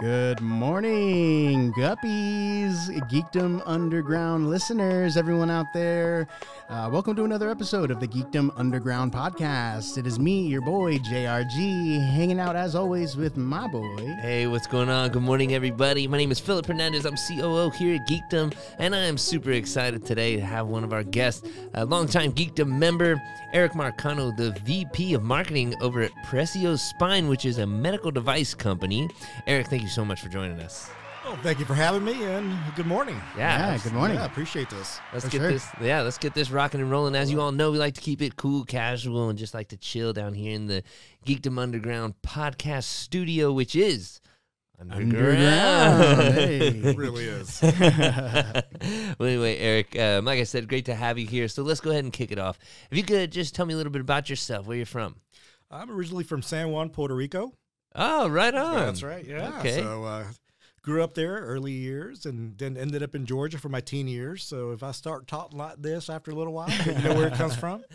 Good morning, guppies, geekdom underground listeners, everyone out there. Uh, welcome to another episode of the Geekdom Underground podcast. It is me, your boy JRG, hanging out as always with my boy. Hey, what's going on? Good morning, everybody. My name is Philip Hernandez. I'm COO here at Geekdom, and I am super excited today to have one of our guests, a longtime Geekdom member, Eric Marcano, the VP of Marketing over at Pressio Spine, which is a medical device company. Eric, thank you so much for joining us. Oh, thank you for having me, and good morning. Yeah, Yeah, good morning. Yeah, appreciate this. Let's For get sure. this. Yeah, let's get this rocking and rolling. As you all know, we like to keep it cool, casual, and just like to chill down here in the Geekdom Underground podcast studio, which is Underground. It Hey. really is. well, anyway, Eric, um, like I said, great to have you here. So let's go ahead and kick it off. If you could just tell me a little bit about yourself, where you're from. I'm originally from San Juan, Puerto Rico. Oh, right on. That's right. Yeah. Okay. So uh, grew up there early years, and then ended up in Georgia for my teen years. So if I start talking like this after a little while, you know where it comes from.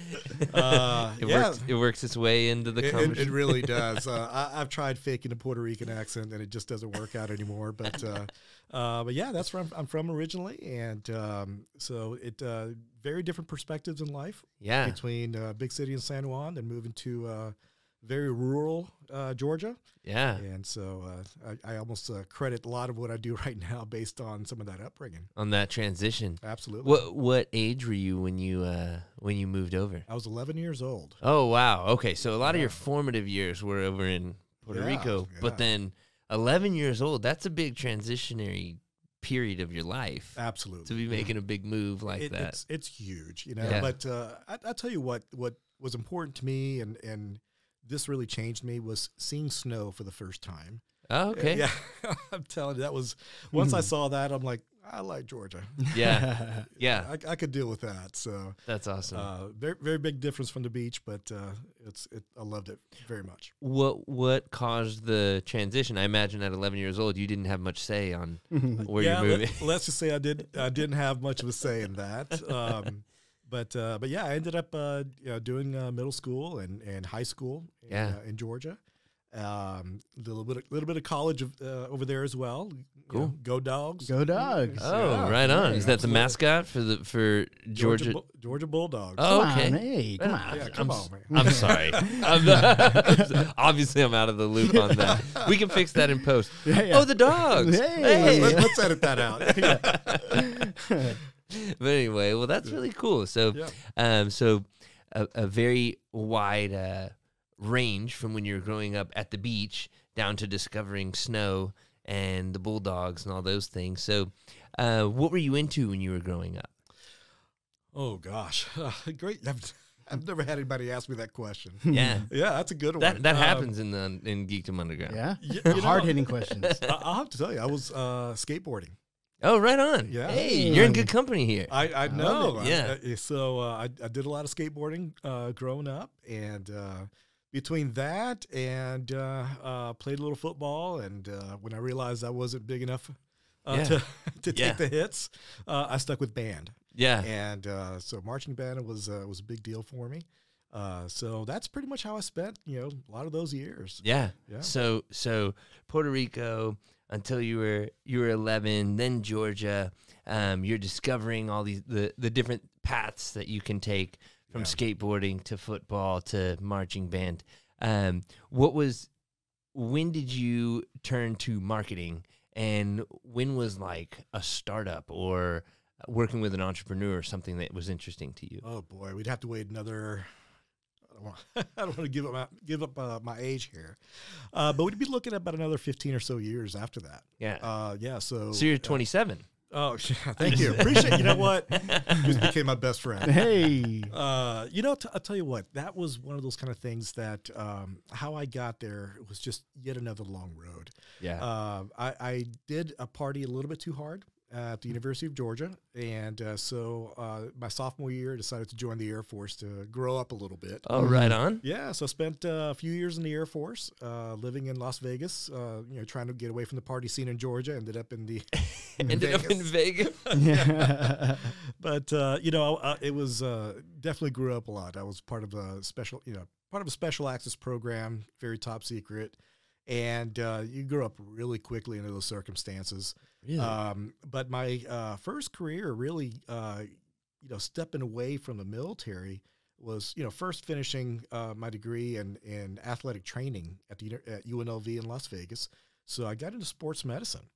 Uh, It yeah. works. It works its way into the It, it, conversation. it really does. Uh, I, I've tried faking a Puerto Rican accent, and it just doesn't work out anymore. But uh, uh, but yeah, that's where I'm, I'm from originally, and um, so it uh, very different perspectives in life yeah. between uh, big city in San Juan and moving to uh, very rural uh, Georgia. Yeah. And so uh, I, I almost uh, credit a lot of what I do right now based on some of that upbringing. On that transition. Absolutely. What what age were you when you uh when you moved over? I was 11 years old. Oh wow. Okay, so a lot of your formative years were over in Puerto Yeah, Rico, yeah. but then 11 years old, that's a big transitionary period of your life Absolutely. to be making a big move like It- that. It's, it's huge, you know. Yeah. But uh, I, I tell you what, what was important to me, and and this really changed me was seeing snow for the first time. Oh, okay. Yeah, I'm telling you, that was once I saw that, I'm like, I like Georgia. Yeah. Yeah. I, I could deal with that. So That's awesome. uh, very very big difference from the beach, but uh, it's it, I loved it very much. what what caused the transition? I imagine at 11 years old, you didn't have much say on where yeah, you're moving. Let, us just say I did I didn't have much of a say in that. Um, but uh, but yeah, I ended up uh, you know, doing uh, middle school and, and high school in, Yeah. uh, in Georgia. Um, a little bit little bit of college of, uh, over there as well. You Cool. know, go dogs. Go dogs. oh, Yeah, right on. yeah, Is that the mascot for the for Georgia? Bull- Georgia Bulldogs. Oh, Come on, hey, come on. yeah, come I'm, on, man. I'm sorry. I'm obviously, I'm out of the loop on that. We can fix that in post. Yeah, yeah. Oh, the dogs. Hey. Let, us edit that out. But anyway, well, that's really cool. So, Yeah. um, so a, a very wide uh, range from when you're growing up at the beach down to discovering snow and the bulldogs and all those things. So, uh, what were you into when you were growing up? oh gosh, great. I've, I've never had anybody ask me that question. Yeah, Yeah, that's a good one. that that Um, happens in the in Geekdom Underground. Yeah. y- Hard hitting questions. I- I'll have to tell you, I was uh, skateboarding. Oh, right on. Yeah. Hey, you're in good company here. I, I know. Yeah. I- I- so uh, I, I did a lot of skateboarding uh, growing up, and uh, between that and uh, uh, played a little football, and uh, when I realized I wasn't big enough uh, Yeah. to, to Yeah. take the hits, uh, I stuck with band, Yeah. and uh, so marching band was uh, was a big deal for me. Uh, so that's pretty much how I spent you know a lot of those years. Yeah. Yeah. So so Puerto Rico until you were you were 11, then Georgia. Um, you're discovering all these the the different paths that you can take from Yeah. skateboarding to football to marching band. Um, what was when did you turn to marketing and when was like a startup or working with an entrepreneur something that was interesting to you? Oh boy, we'd have to wait another. I don't want. I don't want to give up my give up uh, my age here, uh, but we'd be looking at about another fifteen or so years after that. Yeah. Uh, yeah. So. so you're 27. oh, yeah, thank you. Appreciate. You know what? Just became my best friend. hey. Uh, you know, t- I'll tell you what. That was one of those kind of things that um, how I got there was just yet another long road. Yeah. Uh, I, I did a party a little bit too hard at the University of Georgia, and uh, so uh, my sophomore year, I decided to join the Air Force to grow up a little bit. oh, right on. Yeah, so I spent uh, a few years in the Air Force, uh, living in Las Vegas. Uh, you know, trying to get away from the party scene in Georgia. Ended up in the Ended up in Vegas. Yeah. but uh, you know, uh, it was uh, definitely grew up a lot. I was part of a special, you know, part of a special access program, very top secret, and uh, you grew up really quickly under those circumstances. Really? Um, but my uh, first career, really, uh, you know, stepping away from the military was, you know, first finishing uh, my degree in, in athletic training at the at UNLV in Las Vegas. So I got into sports medicine,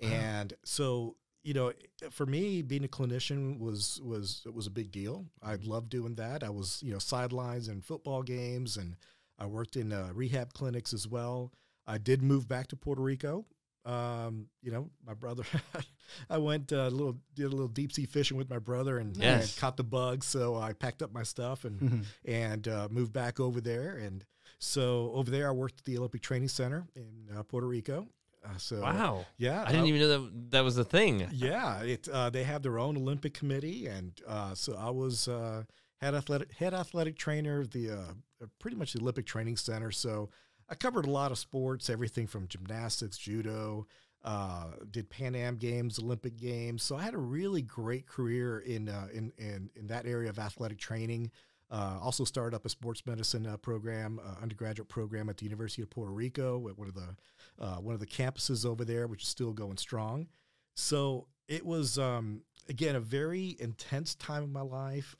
Wow. and so you know, for me, being a clinician was was it was a big deal. I loved doing that. I was you know sidelines in football games, and I worked in uh, rehab clinics as well. I did move back to Puerto Rico. Um, you know, my brother, I went uh, a little, did a little deep sea fishing with my brother and, and caught the bug. So I packed up my stuff and Mhm. and uh, moved back over there. And so over there, I worked at the Olympic Training Center in uh, Puerto Rico. Uh, so wow. yeah, I didn't even know that that was a thing. yeah, it uh, they have their own Olympic committee, and uh, so I was uh, head athletic head athletic trainer the uh, uh, pretty much the Olympic Training Center. So I covered a lot of sports, everything from gymnastics, judo, uh, did Pan Am Games, Olympic Games. So I had a really great career in uh, in, in in that area of athletic training. Uh, also started up a sports medicine uh, program, uh, undergraduate program at the University of Puerto Rico, at one of the uh, one of the campuses over there, which is still going strong. So it was um, again a very intense time in my life.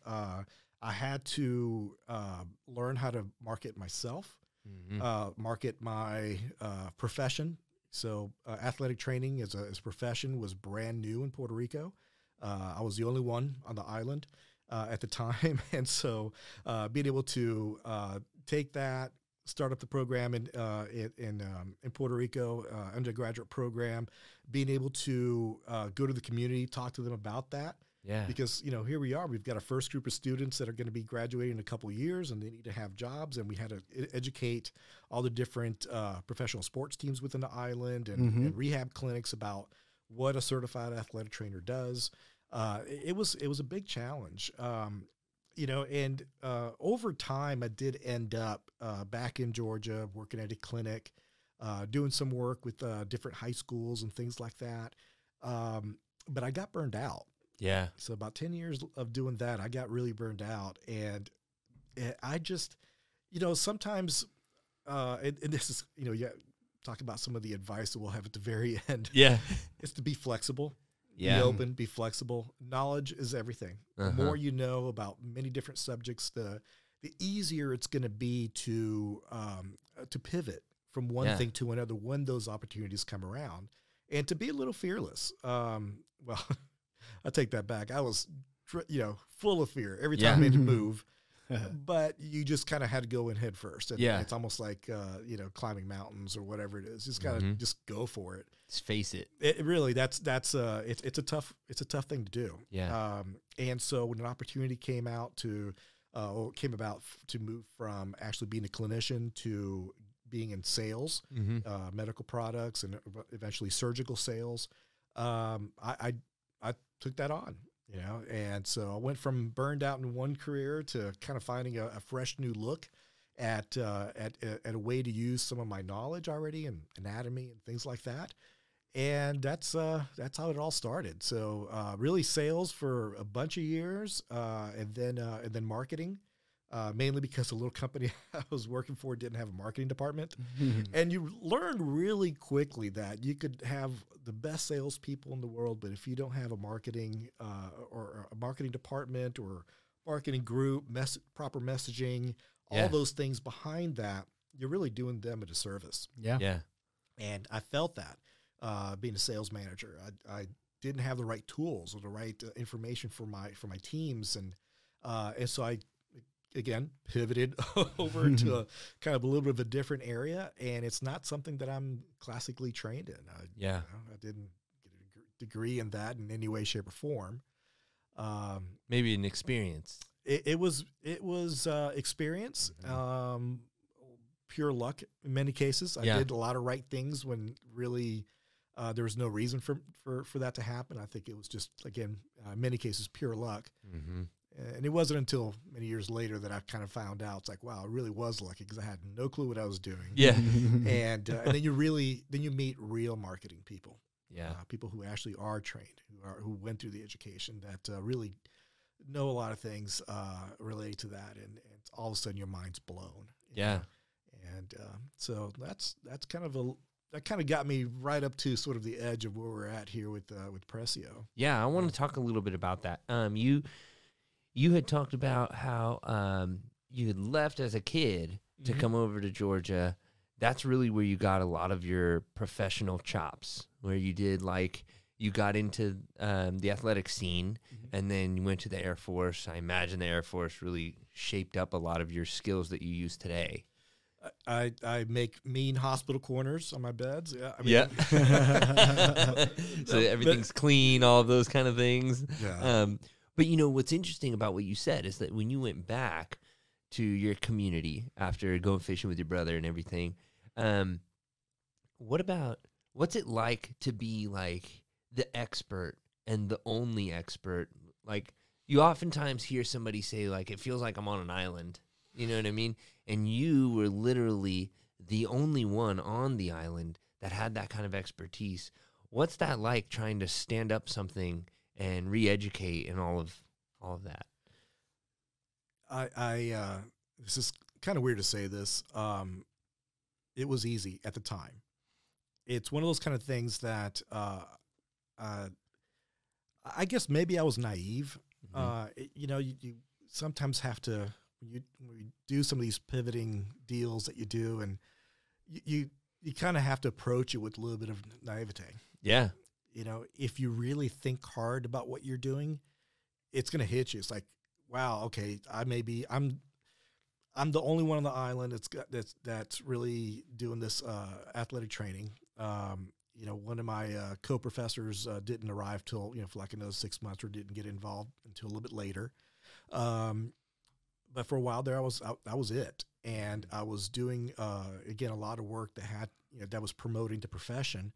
I had to uh, learn how to market myself, Mhm. uh, market my uh, profession. So uh, athletic training as a, as a profession was brand new in Puerto Rico. Uh, I was the only one on the island uh, at the time, and so uh, being able to uh, take that, start up the program in uh, in, um, in Puerto Rico, uh, undergraduate program, being able to uh, go to the community, talk to them about that, Yeah. because you know here we are, we've got a first group of students that are going to be graduating in a couple years, and they need to have jobs, and we had to educate all the different uh, professional sports teams within the island and, Mhm. and rehab clinics about what a certified athletic trainer does. Uh, it, it was it was a big challenge, um, you know. And uh, over time, I did end up uh, back in Georgia working at a clinic, uh, doing some work with uh, different high schools and things like that. Um, but I got burned out. Yeah. So about 10 years of doing that, I got really burned out. And I just, you know, sometimes, uh, and, and this is, you know, yeah, talk about some of the advice that we'll have at the very end Yeah. is to be flexible, Yeah. be open, be flexible. Knowledge is everything. Uh-huh. The more you know about many different subjects, the, the easier it's going to be to, um, uh, to pivot from one Yeah. thing to another when those opportunities come around and to be a little fearless. Um, well, I take that back. I was, you know, full of fear every time Yeah. I made a move, but you just kind of had to go in head first. And Yeah. it's almost like uh, you know climbing mountains or whatever it is. Just gotta Mhm. just go for it. Just face it. It it really that's that's uh it's it's a tough it's a tough thing to do. Yeah. Um, and so when an opportunity came out to uh, or came about f- to move from actually being a clinician to being in sales, Mm-hmm. uh, medical products and eventually surgical sales. Um, I, I I took that on, you know, and so I went from burned out in one career to kind of finding a, a fresh new look at uh, at at a way to use some of my knowledge already in anatomy and things like that. And that's uh, that's how it all started. So uh, really sales for a bunch of years, uh, and then uh, and then marketing, uh, mainly because the little company I was working for didn't have a marketing department. And you learned really quickly that you could have the best salespeople in the world, but if you don't have a marketing uh, or a marketing department or marketing group, mess- proper messaging, Yeah. all those things behind that, you're really doing them a disservice. yeah. Yeah. And I felt that uh, being a sales manager, I, I didn't have the right tools or the right uh, information for my for my teams, and uh, and so I again pivoted over to a kind of a little bit of a different area, and it's not something that I'm classically trained in. I, Yeah. you know, I didn't get a degree in that in any way, shape, or form. Um, Maybe an experience. it, it was it was uh, experience, Mhm. um, pure luck in many cases. I Yeah. did a lot of right things when really uh, there was no reason for, for for that to happen. I think it was just again, uh, in many cases, pure luck. Mm-hmm. And it wasn't until many years later that I kind of found out it's like, wow, it really was lucky because I had no clue what I was doing. Yeah. And uh, and then you really then you meet real marketing people Yeah. uh, people who actually are trained, who are who went through the education that uh, really know a lot of things uh, related to that, and, and all of a sudden your mind's blown. you Yeah. know? and uh, so that's that's kind of a that kind of got me right up to sort of the edge of where we're at here with uh, with Pressio. Yeah, I want to talk a little bit about that. Um, you you had talked about how um you had left as a kid to Mhm. come over to Georgia. That's really where you got a lot of your professional chops, where you did like you got into um, the athletic scene, Mhm. and then you went to the Air Force. I imagine the Air Force really shaped up a lot of your skills that you use today. I I make mean hospital corners on my beds. Yeah, I so everything's clean, all those kind of things. yeah. Um, but you know what's interesting about what you said is that when you went back to your community after going fishing with your brother and everything, um, what about what's it like to be like the expert and the only expert? Like you oftentimes hear somebody say like it feels like I'm on an island. You know what I mean? And you were literally the only one on the island that had that kind of expertise. What's that like trying to stand up something and re-educate and all of all of that? I, I uh, this is kind of weird to say this. Um, it was easy at the time. It's one of those kind of things that uh, uh, I guess maybe I was naive. Mhm. Uh, it- you know, you, you sometimes have to when you, when you do some of these pivoting deals that you do, and you you, you kind of have to approach it with a little bit of naivete. yeah, You know, if you really think hard about what you're doing, it's going to hit you. It's like, wow, okay, I may be, I'm, I'm the only one on the island that's got that's that's really doing this uh, athletic training. Um, you know, one of my uh, co-professors uh, didn't arrive till you know for like another six months, or didn't get involved until a little bit later. Um, but for a while there, I was I, that was it, and I was doing uh, again a lot of work that had you know that was promoting the profession.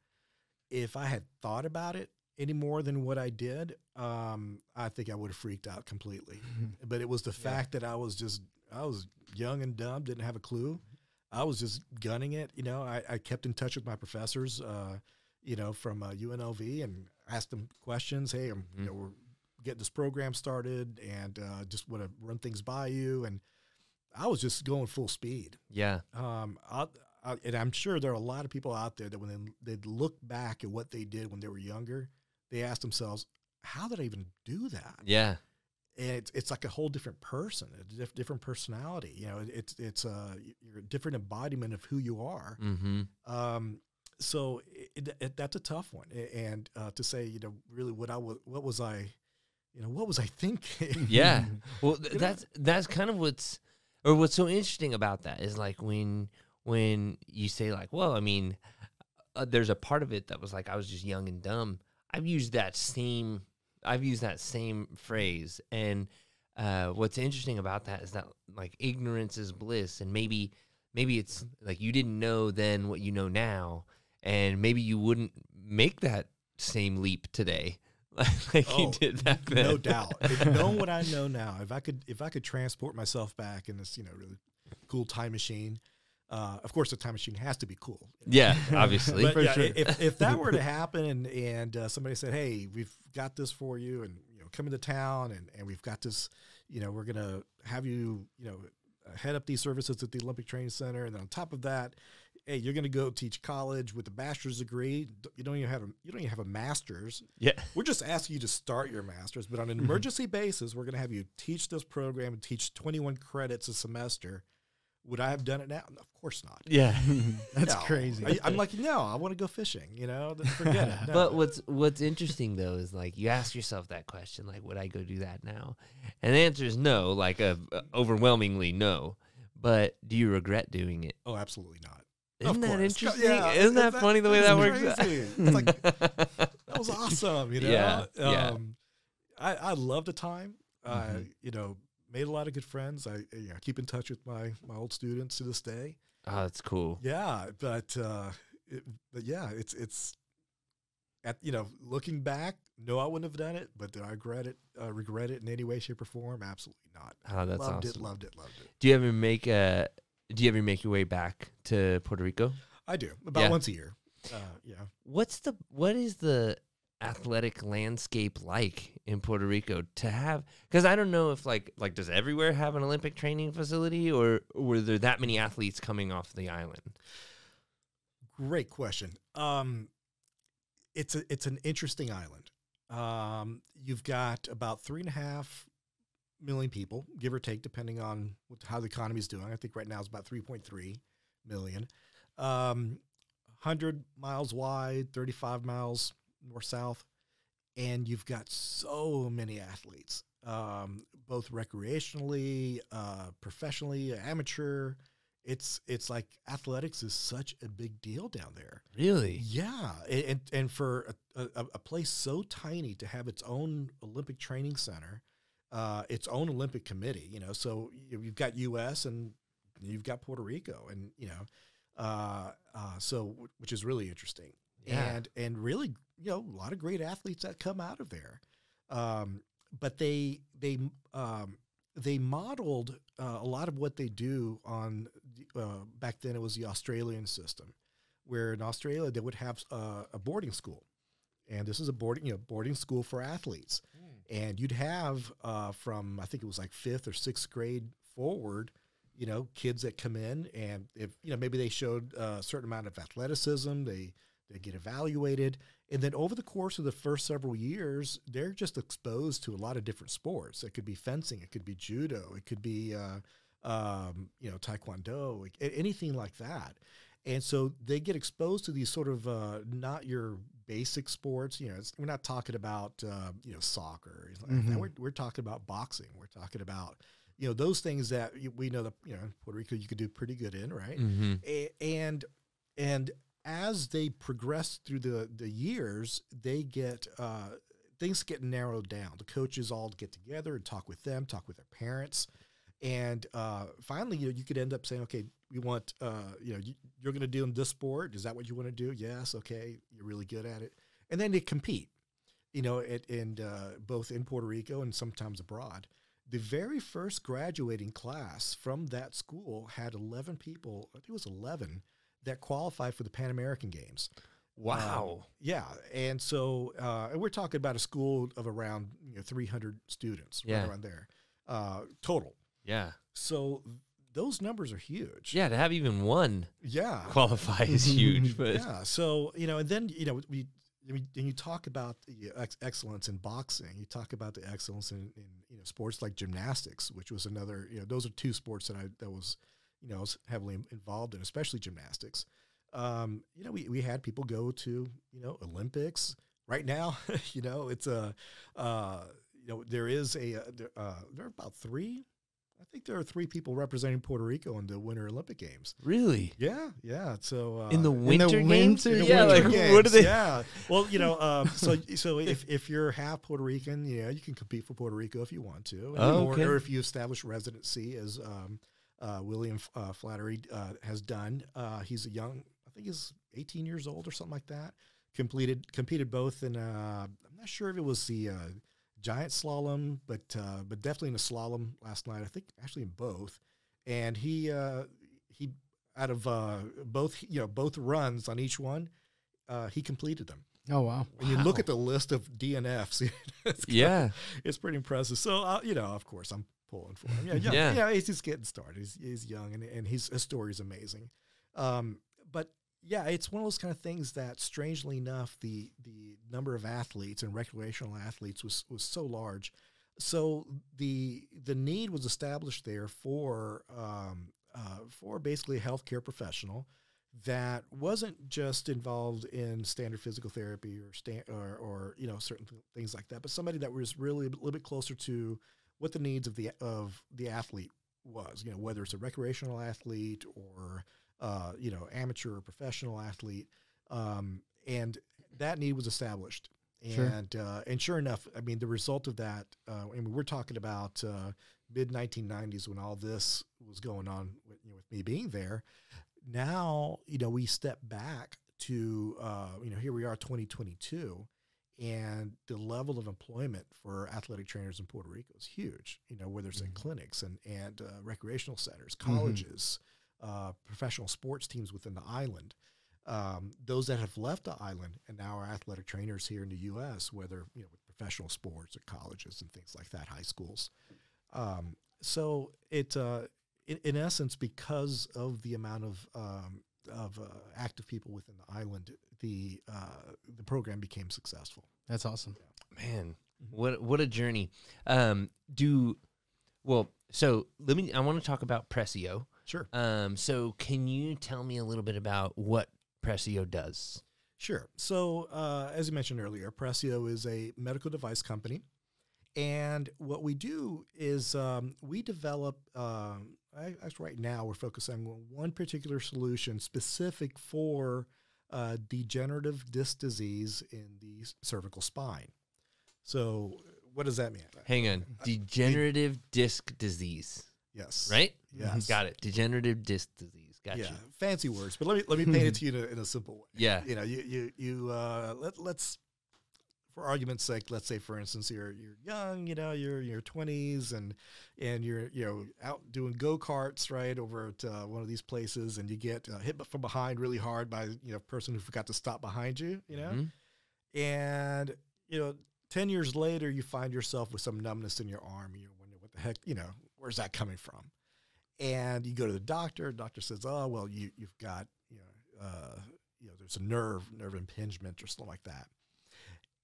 If I had thought about it any more than what I did, um, I think I would have freaked out completely. But it was the Yeah. fact that I was just I was young and dumb, didn't have a clue. I was just gunning it. You know, I, I kept in touch with my professors, uh, you know, from uh, UNLV and asked them questions. Hey, I'm, you Mhm. know, we're getting this program started and uh, just want to run things by you. And I was just going full speed. yeah, Um, I, I, and I'm sure there are a lot of people out there that when they, they look back at what they did when they were younger, they ask themselves, how did I even do that? yeah, and it's, it's like a whole different person, a diff- different personality. You know, it, it's it's uh, you're a different embodiment of who you are. mm-hmm. Um, so it, it, that's a tough one. And uh, to say, you know, really, what I wa- what was I, you know, what was I thinking? yeah. Well, th- that's that's kind of what's or what's so interesting about that is like when when you say like, well, I mean, uh, there's a part of it that was like I was just young and dumb. I've used that same I've used that same phrase, and uh, what's interesting about that is that like ignorance is bliss, and maybe maybe it's like you didn't know then what you know now, and maybe you wouldn't make that same leap today like you Oh, did back then. no doubt. If knowing what I know now, if I could if I could transport myself back in this, you know, really cool time machine. Uh, of course, the time machine has to be cool. Yeah, obviously. But For yeah, sure. if, if that were to happen and, and uh, somebody said, "Hey, we've got this for you, and you know, come into town, and, and we've got this, you know, we're gonna have you, you know, uh, head up these services at the Olympic Training Center, and then on top of that, hey, you're gonna go teach college with a bachelor's degree. You don't even have a you don't even have a master's. yeah. We're just asking you to start your master's, but on an emergency basis, we're gonna have you teach this program and teach 21 credits a semester." Would I have done it now? Of course not. Yeah. That's No. crazy. I, I'm like, no, I want to go fishing. You know, forget it. No. But what's what's interesting though is like you ask yourself that question, like, would I go do that now? And the answer is no, like a overwhelmingly no. But do you regret doing it? oh, absolutely not. Isn't that interesting? Yeah, Isn't that, that- funny the way that that's works? crazy. It's like, That was awesome. You know, Yeah, yeah. Um, I I loved the time. I Mhm. you know made a lot of good friends. I you know, keep in touch with my my old students to this day. oh, that's cool. Yeah, but uh, it, but yeah, it's it's at you know looking back, no, I wouldn't have done it. But do I regret it? Uh, regret it in any way, shape, or form? Absolutely not. Oh, that's loved awesome. it. Loved it. Loved it. Do you ever make a? Do you ever make your way back to Puerto Rico? I do about Yeah. once a year. Uh, yeah. What's the what is the athletic landscape like in Puerto Rico to have because I don't know if like like does everywhere have an Olympic training facility or were there that many athletes coming off the island? Great question. Um, it's a it's an interesting island. Um, you've got about three and a half million people, give or take, depending on what, how the economy is doing. I think right now it's about 3.3 million. Um, 100 miles wide, 35 miles north south, and you've got so many athletes, um, both recreationally, uh, professionally, amateur. It's it's like athletics is such a big deal down there. Really? Yeah, and and for a, a, a place so tiny to have its own Olympic training center, uh, its own Olympic committee, you know, so you- you've got U.S. and you've got Puerto Rico, and you know, uh, uh, so wh- which is really interesting, Yeah. and and really, you know, a lot of great athletes that come out of there, um, but they they um, they modeled uh, a lot of what they do on the, uh, back then. It was the Australian system, where in Australia they would have uh, a boarding school, and this is a boarding you know boarding school for athletes, and you'd have uh, from I think it was like fifth or sixth grade forward, you know, kids that come in and if you know maybe they showed uh, a certain amount of athleticism, they they get evaluated, and then over the course of the first several years, they're just exposed to a lot of different sports. It could be fencing, it could be judo, it could be uh, um, you know taekwondo, anything like that. And so they get exposed to these sort of uh, not your basic sports. You know, it's, we're not talking about uh, you know soccer. It's like that. Mhm. We're, we're talking about boxing. We're talking about you know those things that we know that you know Puerto Rico you could do pretty good in, right? Mm-hmm. A- and and as they progress through the the years, they get uh, things get narrowed down. The coaches all get together and talk with them, talk with their parents, and uh, finally, you know, you could end up saying, okay, we want, uh, you know, you, you're going to do in this sport. Is that what you want to do? Yes. Okay, you're really good at it, and then they compete. You know, and uh, both in Puerto Rico and sometimes abroad. The very first graduating class from that school had 11 people. I think it was 11 that qualified for the Pan American Games. Wow. Yeah, and so uh, and we're talking about a school of around you know 300 students, Yeah. right around there, uh, total. yeah. So those numbers are huge. Yeah. To have even one yeah, qualify is huge, but yeah. So you know, and then you know we. I mean, and you talk about the ex- excellence in boxing. You talk about the excellence in, in you know sports like gymnastics, which was another. You know, those are two sports that I that was, you know, I was heavily involved in, especially gymnastics. Um, you know, we, we had people go to you know Olympics. Right now, you know, it's a, uh, you know, there is a uh, there, uh, there are about three. I think there are three people representing Puerto Rico in the Winter Olympic Games. really Yeah, yeah. So uh, in the the winter games. winter- in the yeah. Winter Like what are they? Yeah. Well, you know, um, so so if, if you're half Puerto Rican, yeah, you can compete for Puerto Rico if you want to, Oh, or, okay. or if you establish residency, as um, William uh, Flaherty uh, has done. Uh, he's a young, I think he's 18 years old or something like that. Completed competed both in. Uh, I'm not sure if it was the uh, giant slalom, but uh, but definitely in the slalom last night. I think actually in both, and he uh, he out of uh, both you know both runs on each one, uh, he completed them. Oh wow. When you look at the list of DNFs, it's, Yeah. it's pretty impressive. So uh, you know, of course, I'm pulling for him. Yeah, yeah, Yeah. yeah. he's just getting started. He's, he's young, and and his, his story is amazing. Um, but yeah, it's one of those kind of things that, strangely enough, the the number of athletes and recreational athletes was was so large. So the the need was established there for um, uh, for basically a healthcare professional that wasn't just involved in standard physical therapy or sta- or, or you know certain th- things like that, but somebody that was really a little bit closer to what the needs of the of the athlete was. You know, whether it's a recreational athlete or uh, you know amateur or professional athlete, um, and that need was established. Sure. And uh, and sure enough, I mean the result of that. Uh, I mean we're talking about uh, mid 1990s when all this was going on with, you know, with me being there now you know we step back to uh, you know here we are 2022 and the level of employment for athletic trainers in Puerto Rico is huge you know whether it's in Mhm. clinics and and uh, recreational centers Mhm. colleges uh, professional sports teams within the island Um, those that have left the island and now are athletic trainers here in the U.S., whether you know with professional sports or colleges and things like that, high schools. Um, so it, uh, in, in essence, because of the amount of um, of uh, active people within the island, the uh, the program became successful. That's awesome. Man, what what a journey. Um, do well. So let me. I want to talk about Pressio. Sure. Um, so can you tell me a little bit about what Pressio does? Sure. So, uh, as you mentioned earlier, Pressio is a medical device company. And what we do is um, we develop, um, I, actually, right now, we're focusing on one particular solution specific for uh, degenerative disc disease in the cervical spine. So, what does that mean? Hang on. Degenerative disc disease, Yes. right? Yes. Got it. Degenerative disc disease. Gotcha. Yeah, fancy words, but let me let me paint it to you in a, in a simple way. Yeah. you know, you you you uh, let let's for argument's sake, let's say for instance you're you're young, you know, you're in your twenties and and you're you know out doing go karts right over at uh, one of these places, and you get uh, hit from behind really hard by you know a person who forgot to stop behind you, you know, Mhm. and you know. 10 years later, you find yourself with some numbness in your arm. You wonder what the heck, you know, where's that coming from? And you go to the doctor. Doctor says, "Oh, well, you you've got you know, uh, you know, there's a nerve nerve impingement or something like that."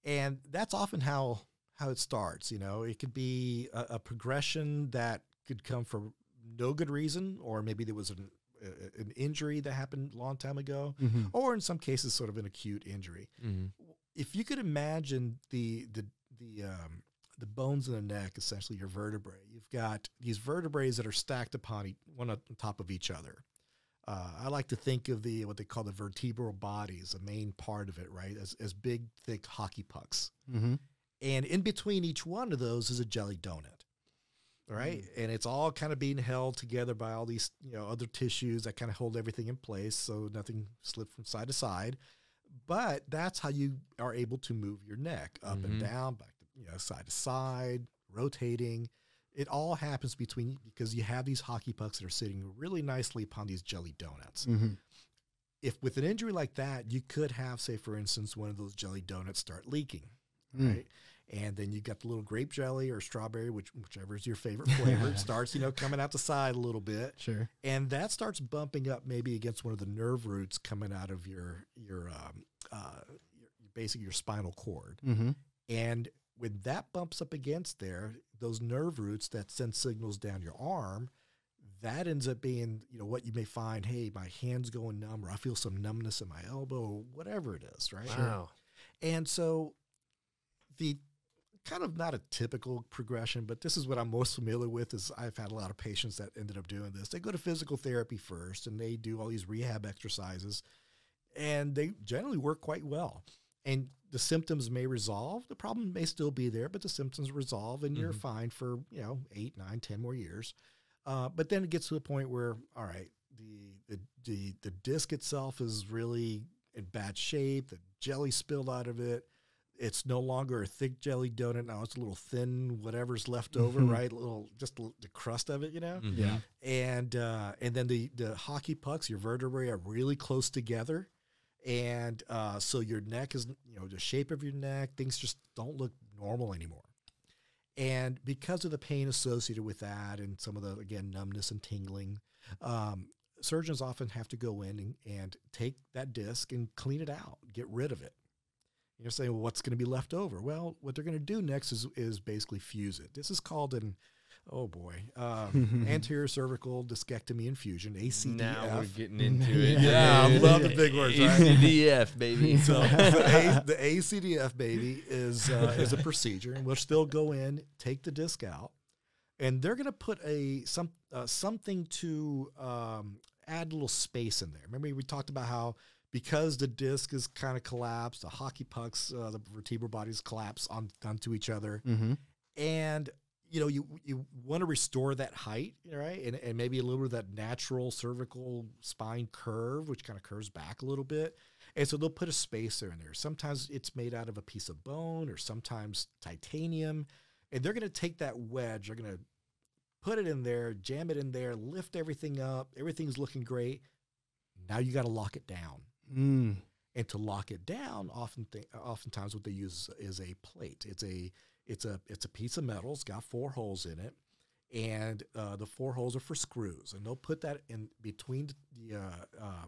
And that's often how how it starts. You know, it could be a, a progression that could come from no good reason, or maybe there was an a- an injury that happened a long time ago, Mm-hmm. or in some cases, sort of an acute injury Mhm. if you could imagine the the the um, the bones in the neck, essentially your vertebrae, you've got these vertebrae that are stacked upon e- one on top of each other. Uh, I like to think of the what they call the vertebral bodies, the main part of it, right, as as big, thick hockey pucks, Mm-hmm. and in between each one of those is a jelly donut. Right, and it's all kind of being held together by all these you know other tissues that kind of hold everything in place, so nothing slips from side to side but that's how you are able to move your neck up and Mhm. down, back to, you know, side to side, rotating. It all happens between because you have these hockey pucks that are sitting really nicely upon these jelly donuts. Mm-hmm. If with an injury like that, you could have, say, for instance, one of those jelly donuts start leaking, Mm. right? And then you got the little grape jelly or strawberry, which whichever is your favorite flavor, starts, you know, coming out the side a little bit Sure. and that starts bumping up maybe against one of the nerve roots coming out of your your um, uh, your, basically your spinal cord. Mm-hmm. And when that bumps up against there, those nerve roots that send signals down your arm, that ends up being you know what you may find. Hey, my hands going numb, or I feel some numbness in my elbow, or whatever it is, right? Wow. And so the kind of not a typical progression, but this is what I'm most familiar with is I've had a lot of patients that ended up doing this. They go to physical therapy first and they do all these rehab exercises and they generally work quite well. And the symptoms may resolve. The problem may still be there, but the symptoms resolve and you're Mhm. fine for, you know, eight, nine, ten more years. Uh, but then it gets to the point where, all right, the, the the the disc itself is really in bad shape. The jelly spilled out of it. It's no longer a thick jelly donut now. It's a little thin, whatever's left over, Mhm. right? A little, just the crust of it, you know. Mhm. Yeah. And uh, and then the the hockey pucks, your vertebrae are really close together, and uh, so your neck is, you know, the shape of your neck, things just don't look normal anymore. And because of the pain associated with that, and some of the again numbness and tingling, um, surgeons often have to go in and, and take that disc and clean it out, get rid of it. You're saying, well, what's going to be left over? Well, what they're going to do next is is basically fuse it. This is called an, oh boy, um, anterior cervical discectomy and fusion, ACDF. Now we're getting into it. Yeah, I love the big words, right? ACDF, baby. So the, A, the ACDF baby is uh, is a procedure, and we'll still go in, take the disc out, and they're going to put a some uh, something to um, add a little space in there. Remember we talked about how because the disc is kind of collapsed, the hockey pucks, uh, the vertebral bodies collapse on onto each other, Mm-hmm. and you know you you want to restore that height right? And, and maybe a little bit of that natural cervical spine curve which kind of curves back a little bit. And so they'll put a spacer in there. Sometimes it's made out of a piece of bone or sometimes titanium and they're going to take that wedge they're going to put it in there jam it in there lift everything up everything's looking great. Now you got to lock it down. Mm. And to lock it down, often th- oftentimes what they use is a plate. It's a it's a it's a piece of metal. It's got four holes in it, and uh, the four holes are for screws. And they'll put that in between the uh, uh,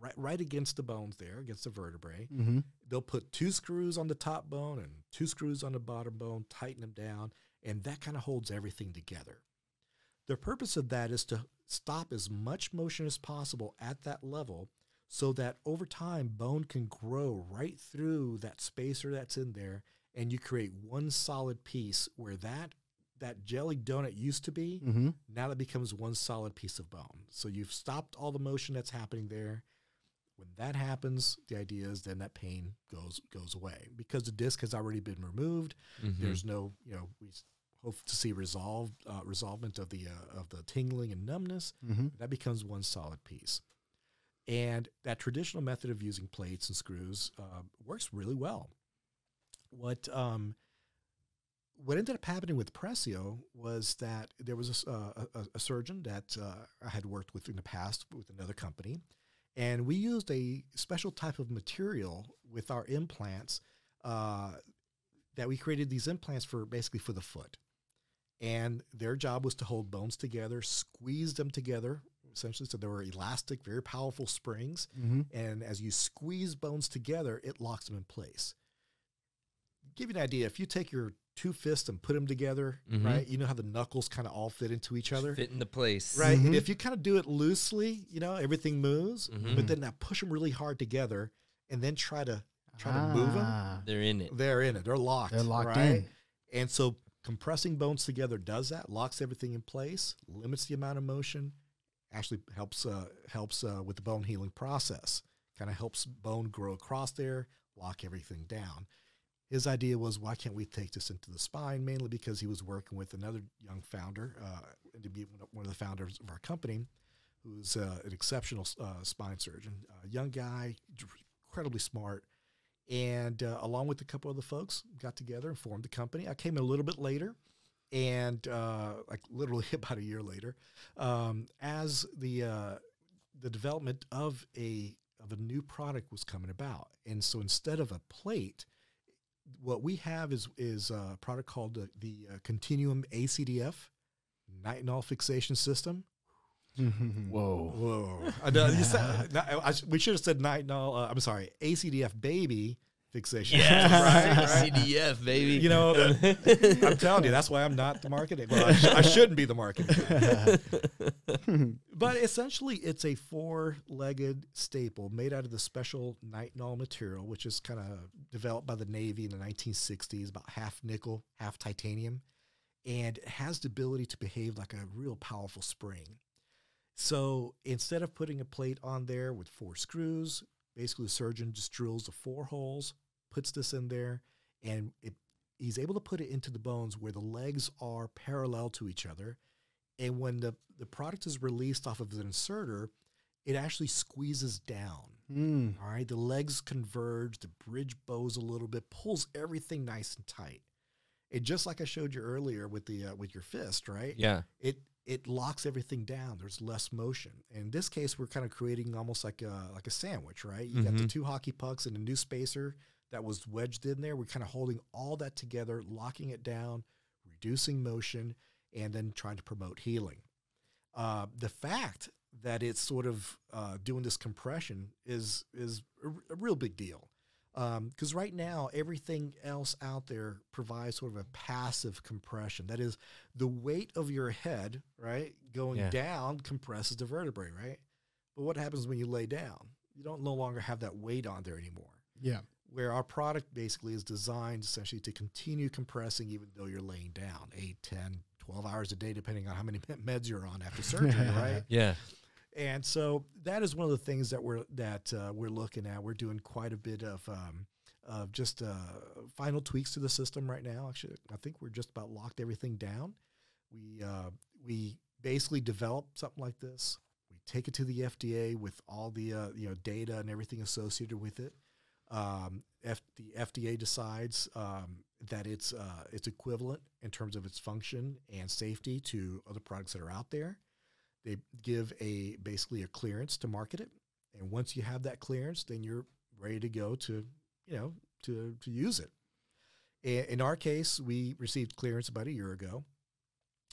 right right against the bones there, against the vertebrae. Mm-hmm. They'll put two screws on the top bone and two screws on the bottom bone, tighten them down, and that kind of holds everything together. The purpose of that is to stop as much motion as possible at that level so that over time bone can grow right through that spacer that's in there and you create one solid piece where that that jelly donut used to be Mm-hmm. now that becomes one solid piece of bone so you've stopped all the motion that's happening there when that happens the idea is then that pain goes goes away because the disc has already been removed Mhm. there's no you know we hope to see resolve uh, resolvement of the uh, of the tingling and numbness Mm-hmm. that becomes one solid piece. And that traditional method of using plates and screws uh, works really well. What um, what ended up happening with Pressio was that there was a, uh, a, a surgeon that uh, I had worked with in the past with another company, and we used a special type of material with our implants uh, that we created these implants for basically for the foot and their job was to hold bones together, squeeze them together, essentially. So they were elastic, very powerful springs. Mm-hmm. And as you squeeze bones together, it locks them in place. Give you an idea. If you take your two fists and put them together, Mhm. right? You know how the knuckles kind of all fit into each other, Fit into place. right? Mhm. And if you kind of do it loosely, you know, everything moves. Mhm. But then now push them really hard together, and then try to try to move them. Ah, They're in it. They're in it. They're locked. They're locked right? in. And so compressing bones together does that, locks everything in place, limits the amount of motion, actually helps uh, helps uh, with the bone healing process. Kind of helps bone grow across there, lock everything down. His idea was, why can't we take this into the spine? Mainly because he was working with another young founder, uh, and to be one of- the founders of our company, who's uh, an exceptional uh, spine surgeon, a young guy, incredibly smart, and uh, along with a couple of other folks got together and formed the company. I came a little bit later and uh, like literally about a year later. Um, as the uh, the development of a of a new product was coming about. And so instead of a plate what we have is is a product called the, the uh, continuum acdf nitinol fixation system Mm-hmm. Whoa. Whoa! I know, you said, no, I we should have said nitinol. Uh, I'm sorry, ACDF baby fixation. Yes. right, right. CDF, baby. You know, I'm telling you, that's why I'm not the marketing. Well, I, sh- I shouldn't be the marketing. but essentially, it's a four-legged staple made out of the special nitinol material, which is kind of developed by the Navy in the 1960s, about half nickel, half titanium, and it has the ability to behave like a real powerful spring. So instead of putting a plate on there with four screws, basically the surgeon just drills the four holes, puts this in there, and it, he's able to put it into the bones where the legs are parallel to each other. And when the, the product is released off of the inserter, it actually squeezes down. Mm. All right. The legs converge, the bridge bows a little bit, pulls everything nice and tight. And just like I showed you earlier with the uh, with your fist, right? yeah. it it locks everything down. There's less motion. In this case, we're kind of creating almost like a like a sandwich, right? You got the Mhm. two hockey pucks and a new spacer that was wedged in there. We're kind of holding all that together, locking it down, reducing motion, and then trying to promote healing. Uh, the fact that it's sort of uh, doing this compression is is a, r- a real big deal. Because right now, everything else out there provides sort of a passive compression. That is, the weight of your head, right, going Yeah. down compresses the vertebrae, right? But what happens when you lay down? You don't no longer have that weight on there anymore. Yeah. Where our product basically is designed essentially to continue compressing even though you're laying down 8, 10, 12 hours a day, depending on how many meds you're on after surgery, right? Yeah. And so that is one of the things that we're that uh, we're looking at. We're doing quite a bit of um, of just uh, final tweaks to the system right now. Actually, I think we're just about locked everything down. We uh, we basically develop something like this. We take it to the FDA with all the uh, you know data and everything associated with it. Um, F- the FDA decides um, that it's uh, it's equivalent in terms of its function and safety to other products that are out there. They give a basically a clearance to market it, And once you have that clearance, then you're ready to go to, you know, to to use it. In, in our case, we received clearance about a year ago,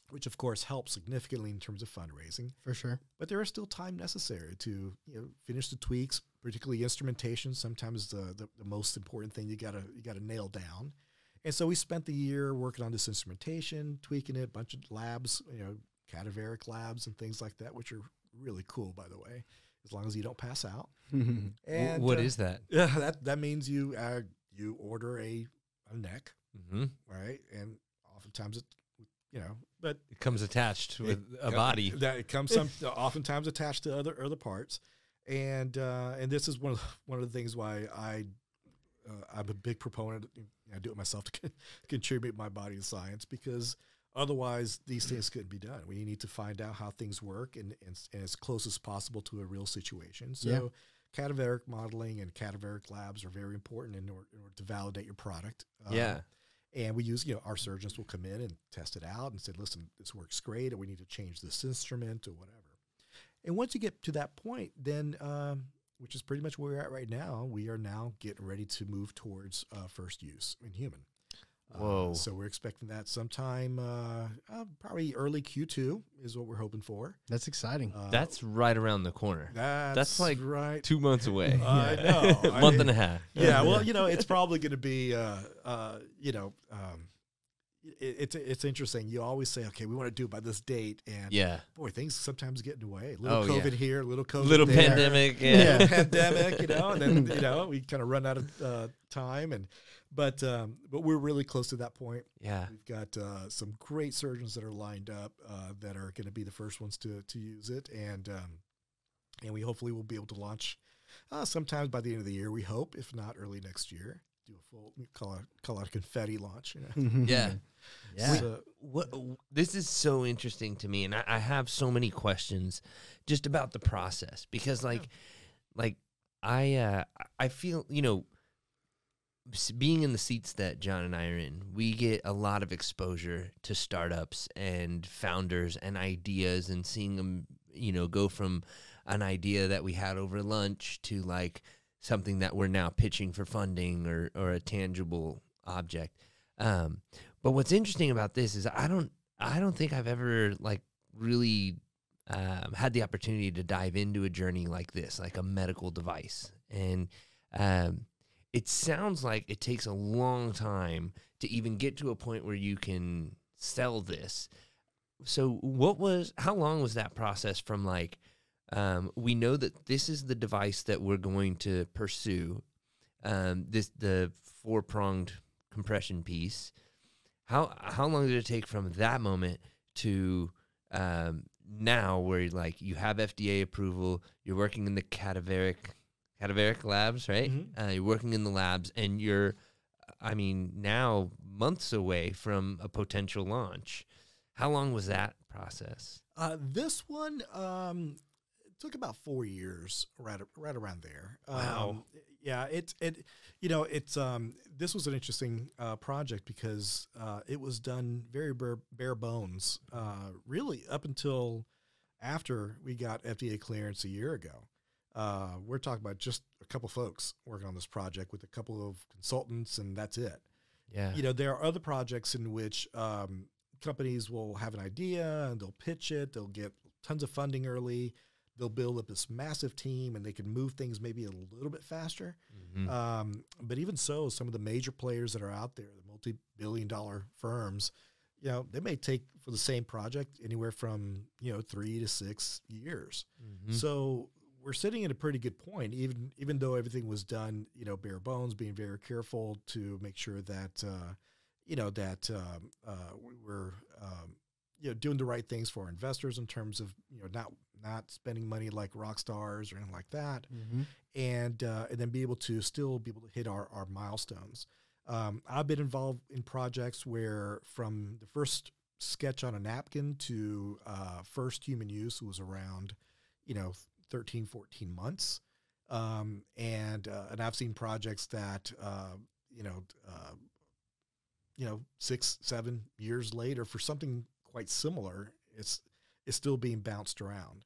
which of course helps significantly in terms of fundraising. For sure. But there is still time necessary to you know finish the tweaks, particularly instrumentation. Sometimes the the, the most important thing you gotta you gotta nail down. And so we spent the year working on this instrumentation, tweaking it, a bunch of labs, you know, cadaveric labs and things like that, which are really cool, by the way, as long as you don't pass out. W- And what uh, is that? Yeah, that that means you uh, you order a a neck, hmm right? And oftentimes it, you know, but It comes attached with it a body. that it comes some oftentimes attached to other other parts, and uh, and this is one of the, one of the things why I uh, I'm a big proponent. I do it myself to con- contribute my body to science because otherwise these things couldn't be done. We need to find out how things work and, and, and as close as possible to a real situation. So. Yeah. Cadaveric modeling and cadaveric labs are very important in order, in order to validate your product. Um, yeah. And we use, you know, our surgeons will come in and test it out and say, listen, this works great, or we need to change this instrument or whatever. And once you get to that point, then, um, which is pretty much where we're at right now, we are now getting ready to move towards uh, first use in human. Uh, Whoa. so we're expecting that sometime, uh, uh, probably early Q2 is what we're hoping for. That's exciting. Uh, That's right around the corner. that's, like right. Two months away. I know. A I month mean- and a half. yeah, well, you know, it's probably going to be, uh, uh, you know, um, it, it's it's interesting. You always say, okay, we want to do it by this date, and Yeah. boy, things sometimes get in the way. A little Oh, yeah. COVID here, a little COVID, Little there, pandemic. a Yeah. pandemic, you know, and then you know we kind of run out of uh, time, and but um, but we're really close to that point. Yeah. We've got uh, some great surgeons that are lined up uh, that are going to be the first ones to to use it, and um, and we hopefully will be able to launch uh, sometimes by the end of the year. We hope, if not early next year, do a full we call it call it a confetti launch. You know? Yeah. Yeah. So- What this is so interesting to me, and I, I have so many questions just about the process because, like, like I uh, I feel you know, being in the seats that John and I are in, we get a lot of exposure to startups and founders and ideas, and seeing them, you know, go from an idea that we had over lunch to like something that we're now pitching for funding or or a tangible object. Um, but what's interesting about this is I don't I don't think I've ever like really um, had the opportunity to dive into a journey like this, like a medical device, and um, it sounds like it takes a long time to even get to a point where you can sell this. So, what was how long was that process from like um, we know that this is the device that we're going to pursue, um, this the four pronged compression piece. How how long did it take from that moment to um, now, where like you have FDA approval, you're working in the cadaveric cadaveric labs, right? Mhm. Uh, you're working in the labs, and you're, I mean, now months away from a potential launch. How long was that process? Uh, this one um, took about four years, right right around there. Wow. Um, yeah, it's it. You know, it's um, this was an interesting uh, project because uh, it was done very bare, bare bones, uh, really up until after we got FDA clearance a year ago. Uh, we're talking about just a couple folks working on this project with a couple of consultants, and that's it Yeah. you know there are other projects in which um, companies will have an idea and they'll pitch it they'll get tons of funding early they'll build up this massive team and they can move things maybe a little bit faster Mhm. um, but even so some of the major players that are out there the multi-billion dollar firms you know they may take for the same project anywhere from you know three to six years Mhm. so we're sitting at a pretty good point, even even though everything was done, you know, bare bones, being very careful to make sure that uh, you know that um, uh, we- we're um, you know doing the right things for investors in terms of you know not not spending money like rock stars or anything like that, Mm-hmm. and uh, and then be able to still be able to hit our our milestones. Um, I've been involved in projects where from the first sketch on a napkin to uh, first human use was around, you know, 13, 14 months. Um, and, uh, and I've seen projects that, uh, you know, uh, you know, six, seven years later for something quite similar, it's, it's still being bounced around.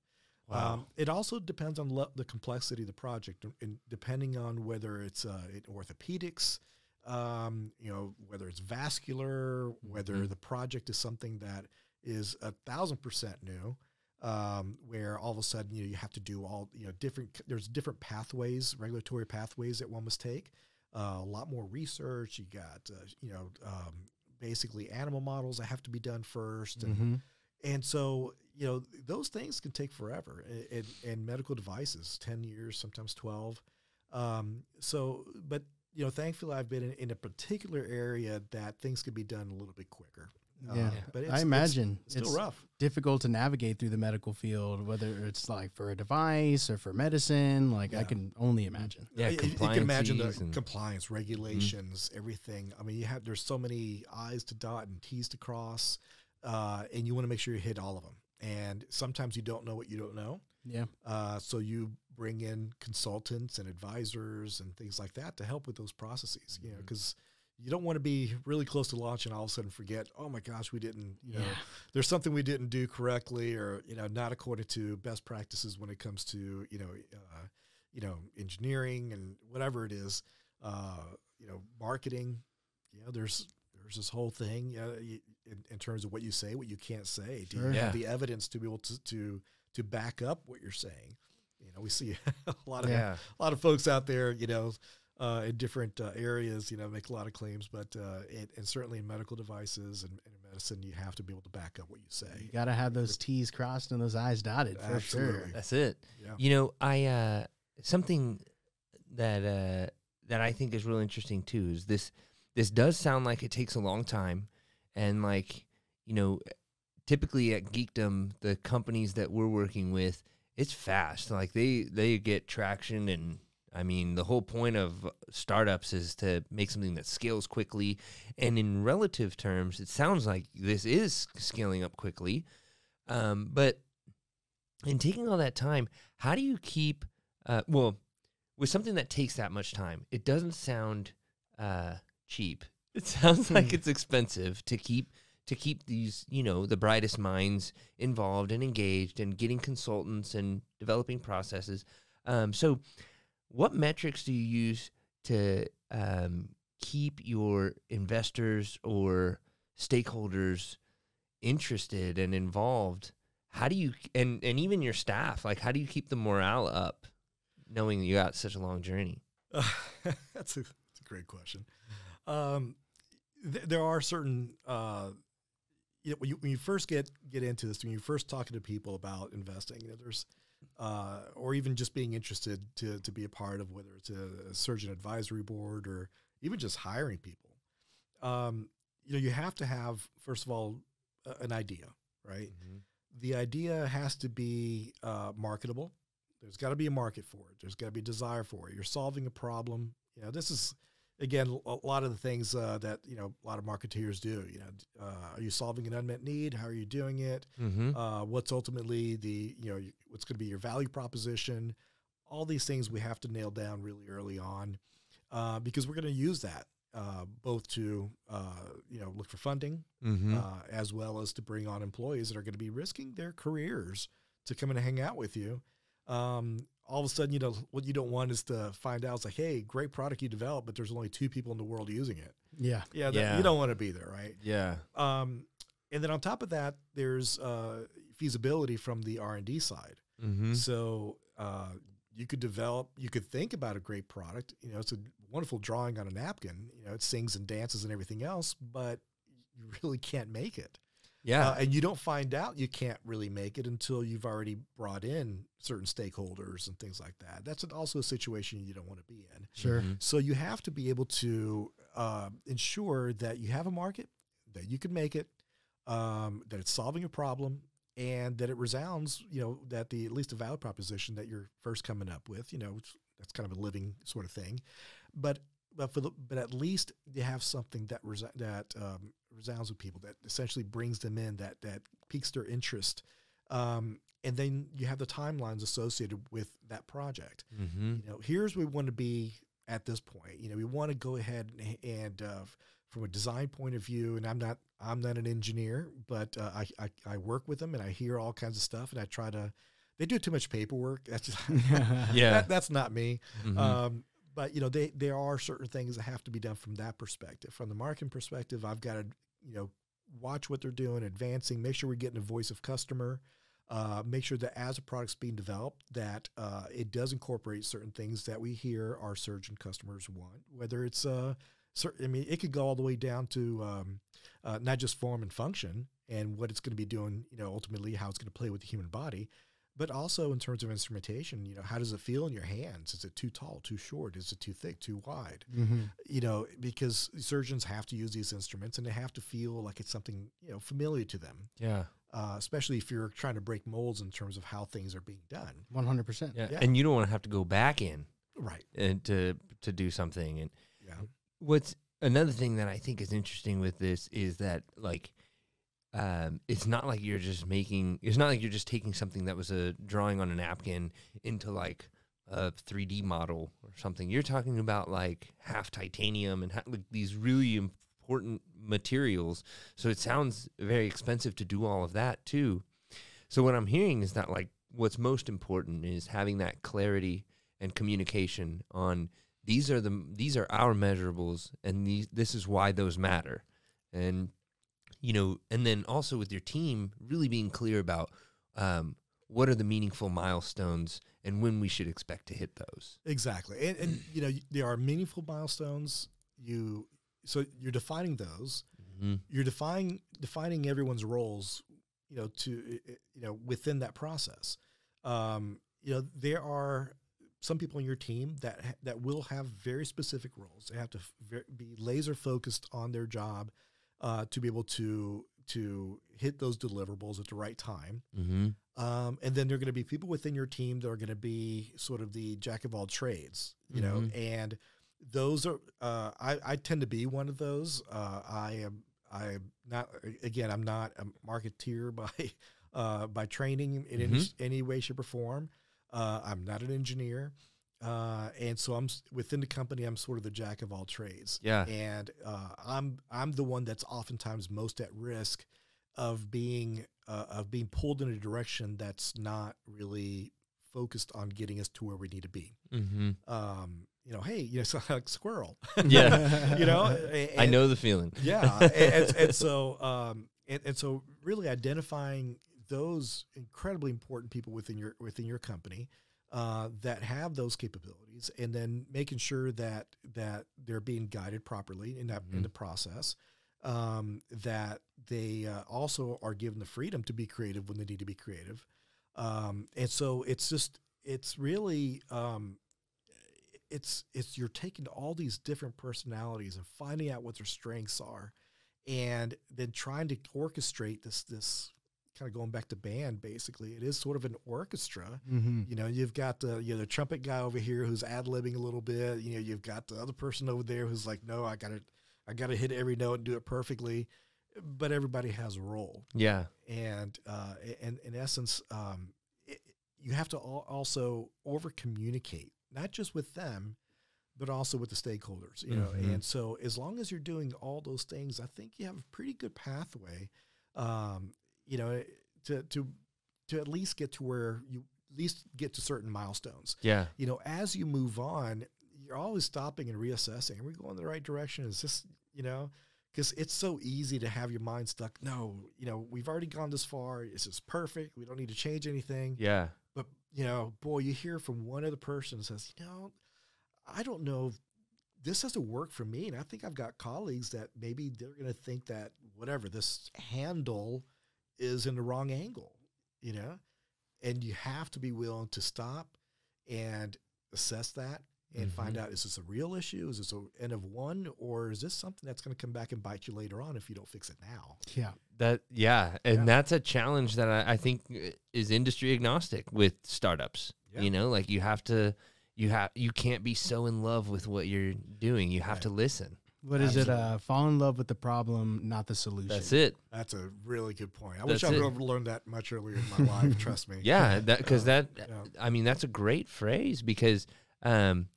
Um, it also depends on lo- the complexity of the project, and- depending on whether it's uh, orthopedics, um, you know, whether it's vascular, whether Mhm. the project is something that is a thousand percent new, um, where all of a sudden you know you have to do all you know different. There's different pathways, regulatory pathways that one must take. Uh, a lot more research. You got uh, you know um, basically animal models that have to be done first, and Mhm. and so, you know, those things can take forever and, in medical devices, 10 years, sometimes 12. Um, so, but, you know, thankfully I've been in, in a particular area that things can be done a little bit quicker. Yeah. Um, but it's, I imagine it's, still rough. difficult to navigate through the medical field, whether it's like for a device or for medicine. Like I can only imagine. Yeah, you, you can imagine the compliances and- compliance regulations, everything. I mean, you have there's so many I's to dot and T's to cross, uh, and you want to make sure you hit all of them. And sometimes you don't know what you don't know. Yeah. Uh, so you bring in consultants and advisors and things like that to help with those processes. You know, because you don't want to be really close to launch and all of a sudden forget, oh my gosh, we didn't. You know, Yeah. there's something we didn't do correctly, or you know, not according to best practices when it comes to you know, uh, you know, engineering and whatever it is. Uh, you know, marketing. You know, there's there's this whole thing uh, y- in, in terms of what you say, what you can't say. Do Sure. you Yeah. have the evidence to be able to to to back up what you're saying? You know, we see a lot of Yeah. a lot of folks out there, you know, uh, in different uh, areas, you know, make a lot of claims, but uh, it, and certainly in medical devices and, and in medicine, you have to be able to back up what you say. You got to have those T's crossed and those I's dotted for sure. Absolutely. That's it. Yeah. You know, I uh something that uh that I think is really interesting too is this this does sound like it takes a long time and like, you know, typically at Geekdom, the companies that we're working with, it's fast. Like they they get traction and I mean, the whole point of startups is to make something that scales quickly. And in relative terms, it sounds like this is scaling up quickly. Um, but in taking all that time, how do you keep, uh, well, with something that takes that much time, it doesn't sound uh, cheap. It sounds like Hmm. it's expensive to keep to keep these, you know, the brightest minds involved and engaged and getting consultants and developing processes. Um, so, what metrics do you use to um, keep your investors or stakeholders interested and involved? How do you and and even your staff, like how do you keep the morale up, knowing you got such a long journey? that's a that's a great question. Um, th- there are certain uh, you know, when you when you first get get into this, when you first talking to people about investing, you know, there's uh, or even just being interested to to be a part of whether it's a, a surgeon advisory board or even just hiring people. Um, you know, you have to have first of all a, an idea, right? the idea has to be uh, marketable. There's got to be a market for it. There's got to be a desire for it. You're solving a problem. You know, this is again a lot of the things uh, that you know a lot of marketeers do. You know, uh, are you solving an unmet need? How are you doing it? Mm-hmm. Uh, what's ultimately the you know what's going to be your value proposition? All these things we have to nail down really early on uh, because we're going to use that uh, both to uh, you know look for funding Mm-hmm. uh, as well as to bring on employees that are going to be risking their careers to come and hang out with you. Um, all of a sudden, you know, what you don't want is to find out it's like, hey, great product you developed, but there's only two people in the world using it. Yeah. Yeah, that, Yeah. you don't want to be there, right? yeah. Um, and then on top of that, there's uh, feasibility from the R and D side. Mm-hmm. So uh, you could develop, you could think about a great product. You know, it's a wonderful drawing on a napkin. You know, it sings and dances and everything else, but you really can't make it. Yeah. Uh, and you don't find out you can't really make it until you've already brought in certain stakeholders and things like that. That's also a situation you don't want to be in. Sure. Mhm. So you have to be able to uh, ensure that you have a market, that you can make it, um, that it's solving a problem, and that it resounds. You know that the at least a valid proposition that you're first coming up with. You know that's kind of a living sort of thing, but but for the but at least you have something that resi- that um, resounds with people that essentially brings them in that that piques their interest. Um, and then you have the timelines associated with that project Mm-hmm. you know, here's where we want to be at this point. You know, we want to go ahead and, and uh, from a design point of view, and I'm not I'm not an engineer, but uh, I, I I work with them and I hear all kinds of stuff, and I try to they do too much paperwork. That's just, Yeah. that- that's not me. Mhm. Um, but you know, they there are certain things that have to be done from that perspective. From the marketing perspective, I've got to you know watch what they're doing, advancing, make sure we're getting a voice of customer. Uh, make sure that as a product's being developed, that uh, it does incorporate certain things that we hear our surgeon customers want. Whether it's uh, cer- I mean, it could go all the way down to um, uh, not just form and function and what it's going to be doing. You know, ultimately how it's going to play with the human body, but also in terms of instrumentation. You know, how does it feel in your hands? Is it too tall, too short? Is it too thick, too wide? Mm-hmm. you know, because surgeons have to use these instruments and they have to feel like it's something, you know, familiar to them, yeah. uh, especially if you're trying to break molds in terms of how things are being done. One hundred percent. Yeah. Yeah. And you don't want to have to go back in Right. and to to do something. And Yeah. what's another thing that I think is interesting with this is that like um, it's not like you're just making it's not like you're just taking something that was a drawing on a napkin into like a 3D model or something. You're talking about like half titanium and ha- like these really important materials. So it sounds very expensive to do all of that too. So what I'm hearing is that like what's most important is having that clarity and communication on these are the these are our measurables and these this is why those matter. And you know, and then also with your team really being clear about um, what are the meaningful milestones and when we should expect to hit those. Exactly. And, and you know, there are meaningful milestones. You, so you're defining those. Mm-hmm. You're defining defining everyone's roles. You know, to you know within that process. Um, you know, there are some people in your team that that will have very specific roles. They have to f- be laser focused on their job uh, to be able to to hit those deliverables at the right time. Mm-hmm. Um, and then there are going to be people within your team that are going to be sort of the jack of all trades, you know, Mhm. and those are, uh, I, I tend to be one of those. Uh, I am, I'm not, again, I'm not a marketeer by, uh, by training in any, any way, shape or form. Uh, I'm not an engineer. Uh, and so I'm within the company, I'm sort of the jack of all trades Yeah. and uh, I'm I'm the one that's oftentimes most at risk of being uh, of being pulled in a direction that's not really focused on getting us to where we need to be. Mm-hmm. Um, you know, hey, you know, so like squirrel. Yeah. you know, I and- know the feeling. yeah, and, and, and so um, and, and so really identifying those incredibly important people within your within your company uh, that have those capabilities, and then making sure that that they're being guided properly in that in Mhm. the process. Um, that they uh, also are given the freedom to be creative when they need to be creative, um, and so it's just it's really um, it's it's you're taking all these different personalities and finding out what their strengths are and then trying to orchestrate this this kind of going back to band basically it is sort of an orchestra Mm-hmm. you know you've got the you know the trumpet guy over here who's ad-libbing a little bit you know you've got the other person over there who's like no i gotta i gotta hit every note and do it perfectly but everybody has a role Yeah. and uh, and in essence, um, it, you have to al- also over communicate, not just with them, but also with the stakeholders. You know, Mhm. and so as long as you're doing all those things, I think you have a pretty good pathway. Um, you know, to to to at least get to where you at least get to certain milestones. Yeah. You know, as you move on, you're always stopping and reassessing. Are we going in the right direction? Is this you know? because it's so easy to have your mind stuck. No, you know, we've already gone this far. This is perfect. We don't need to change anything. Yeah. But you know, boy, you hear from one other person says, you know, I don't know. if This doesn't work for me, and I think I've got colleagues that maybe they're going to think that whatever this handle is in the wrong angle, you know, and you have to be willing to stop and assess that and find out is this a real issue? Is this a end of one, or is this something that's going to come back and bite you later on if you don't fix it now? Yeah. That yeah, and Yeah. that's a challenge that I, I think uh, is industry agnostic with startups. Yeah. You know, like you have to, you have you can't be so in love with what you're doing. You have Right. to listen. What is it? Uh, fall in love with the problem, not the solution. That's it. That's a really good point. I wish I would have learned that much earlier in my life. Trust me. Yeah, that because Uh, that yeah. I mean that's a great phrase because um,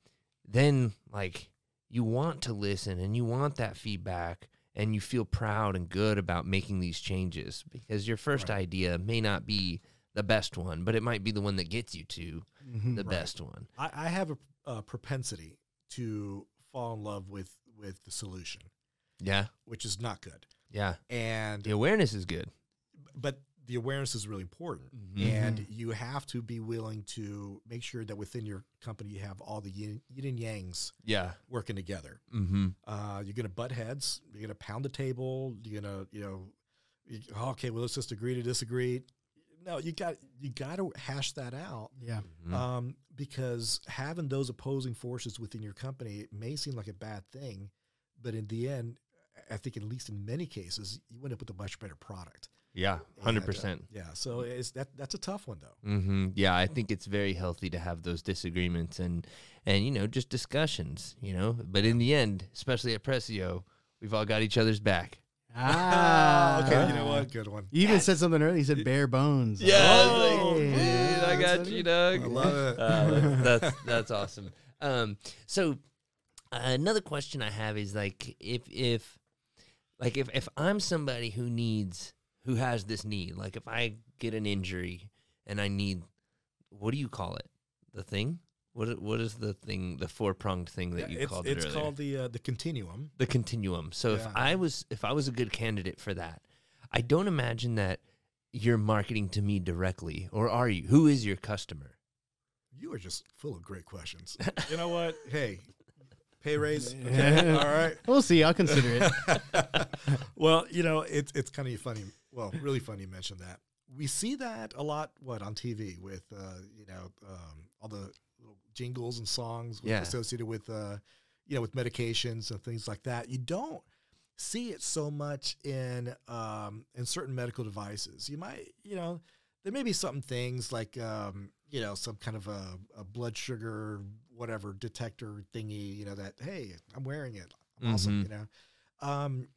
then like you want to listen and you want that feedback and you feel proud and good about making these changes because your first Right. idea may not be the best one, but it might be the one that gets you to Mhm. the Right. best one. I, I have a, a propensity to fall in love with with the solution, Yeah, which is not good. yeah. And The awareness is good. but the awareness is really important, Mhm. and you have to be willing to make sure that within your company you have all the yin, yin and yangs Yeah. working together. Mm-hmm. Uh, you're gonna butt heads. You're gonna pound the table. You're gonna, you know, you, okay, well, let's just agree to disagree. No, you got you got to hash that out Yeah. Mm-hmm. um, because having those opposing forces within your company it may seem like a bad thing, but in the end, I think at least in many cases, you end up with a much better product. yeah, And, hundred uh, percent. Yeah, so it's that that's a tough one though. Mm-hmm. Yeah, I think it's very healthy to have those disagreements and and you know just discussions. You know, but in the end, especially at Pressio, we've all got each other's back. Ah, okay, you know what? Good one. You even said something earlier. You said bare bones. Yeah, Oh, like, yeah, dude, I got that's you. Doug. I love it. Uh, that's, that's that's awesome. Um, so uh, another question I have is like if if like if if I'm somebody who needs who has this need, like if I get an injury and I need, what do you call it? The thing? What what is the thing? The four pronged thing that Yeah, you it's called it it's called the uh, the continuum. the continuum. So if I was if I was a good candidate for that, I don't imagine that you're marketing to me directly, or are you? Who is your customer? You are just full of great questions. you know what? Hey, pay raise. Okay, all right. We'll see. I'll consider it. well, you know, it's it's kind of funny. Well, really funny you mentioned that. We see that a lot. What on TV with uh, you know um, all the little jingles and songs Yeah. associated with uh, you know with medications and things like that. You don't see it so much in um, in certain medical devices. You might you know there may be some things like um, you know some kind of a, a blood sugar whatever detector thingy. You know that hey I'm wearing it. I'm awesome. Mhm. You know. Um,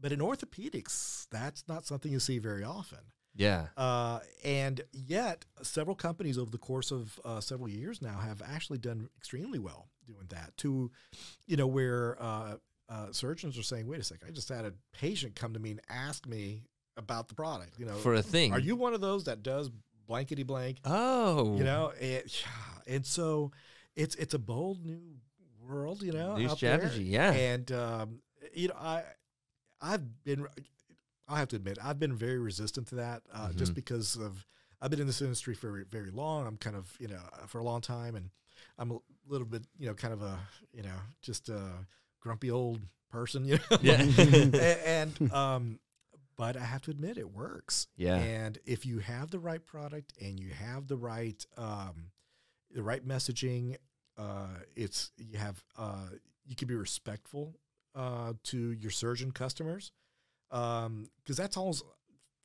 but in orthopedics, that's not something you see very often. Yeah. Uh, and yet, several companies over the course of uh, several years now have actually done extremely well doing that. To, you know, where uh, uh, surgeons are saying, "Wait a second, I just had a patient come to me and ask me about the product. You know, For a thing. are you one of those that does blankety blank? Oh. You know, and, and so it's it's a bold new world. You know, New out there. strategy. Yeah. And um, you know, I I've been I have to admit I've been very resistant to that uh, just Mhm. because of I've been in this industry for very, very long. I'm kind of you know for a long time, and I'm a little bit you know kind of a you know just a grumpy old person. You know, Yeah. A- and um, but I have to admit it works. Yeah. And if you have the right product and you have the right um, the right messaging, uh, it's you have uh, you can be respectful uh, to your surgeon customers because that's always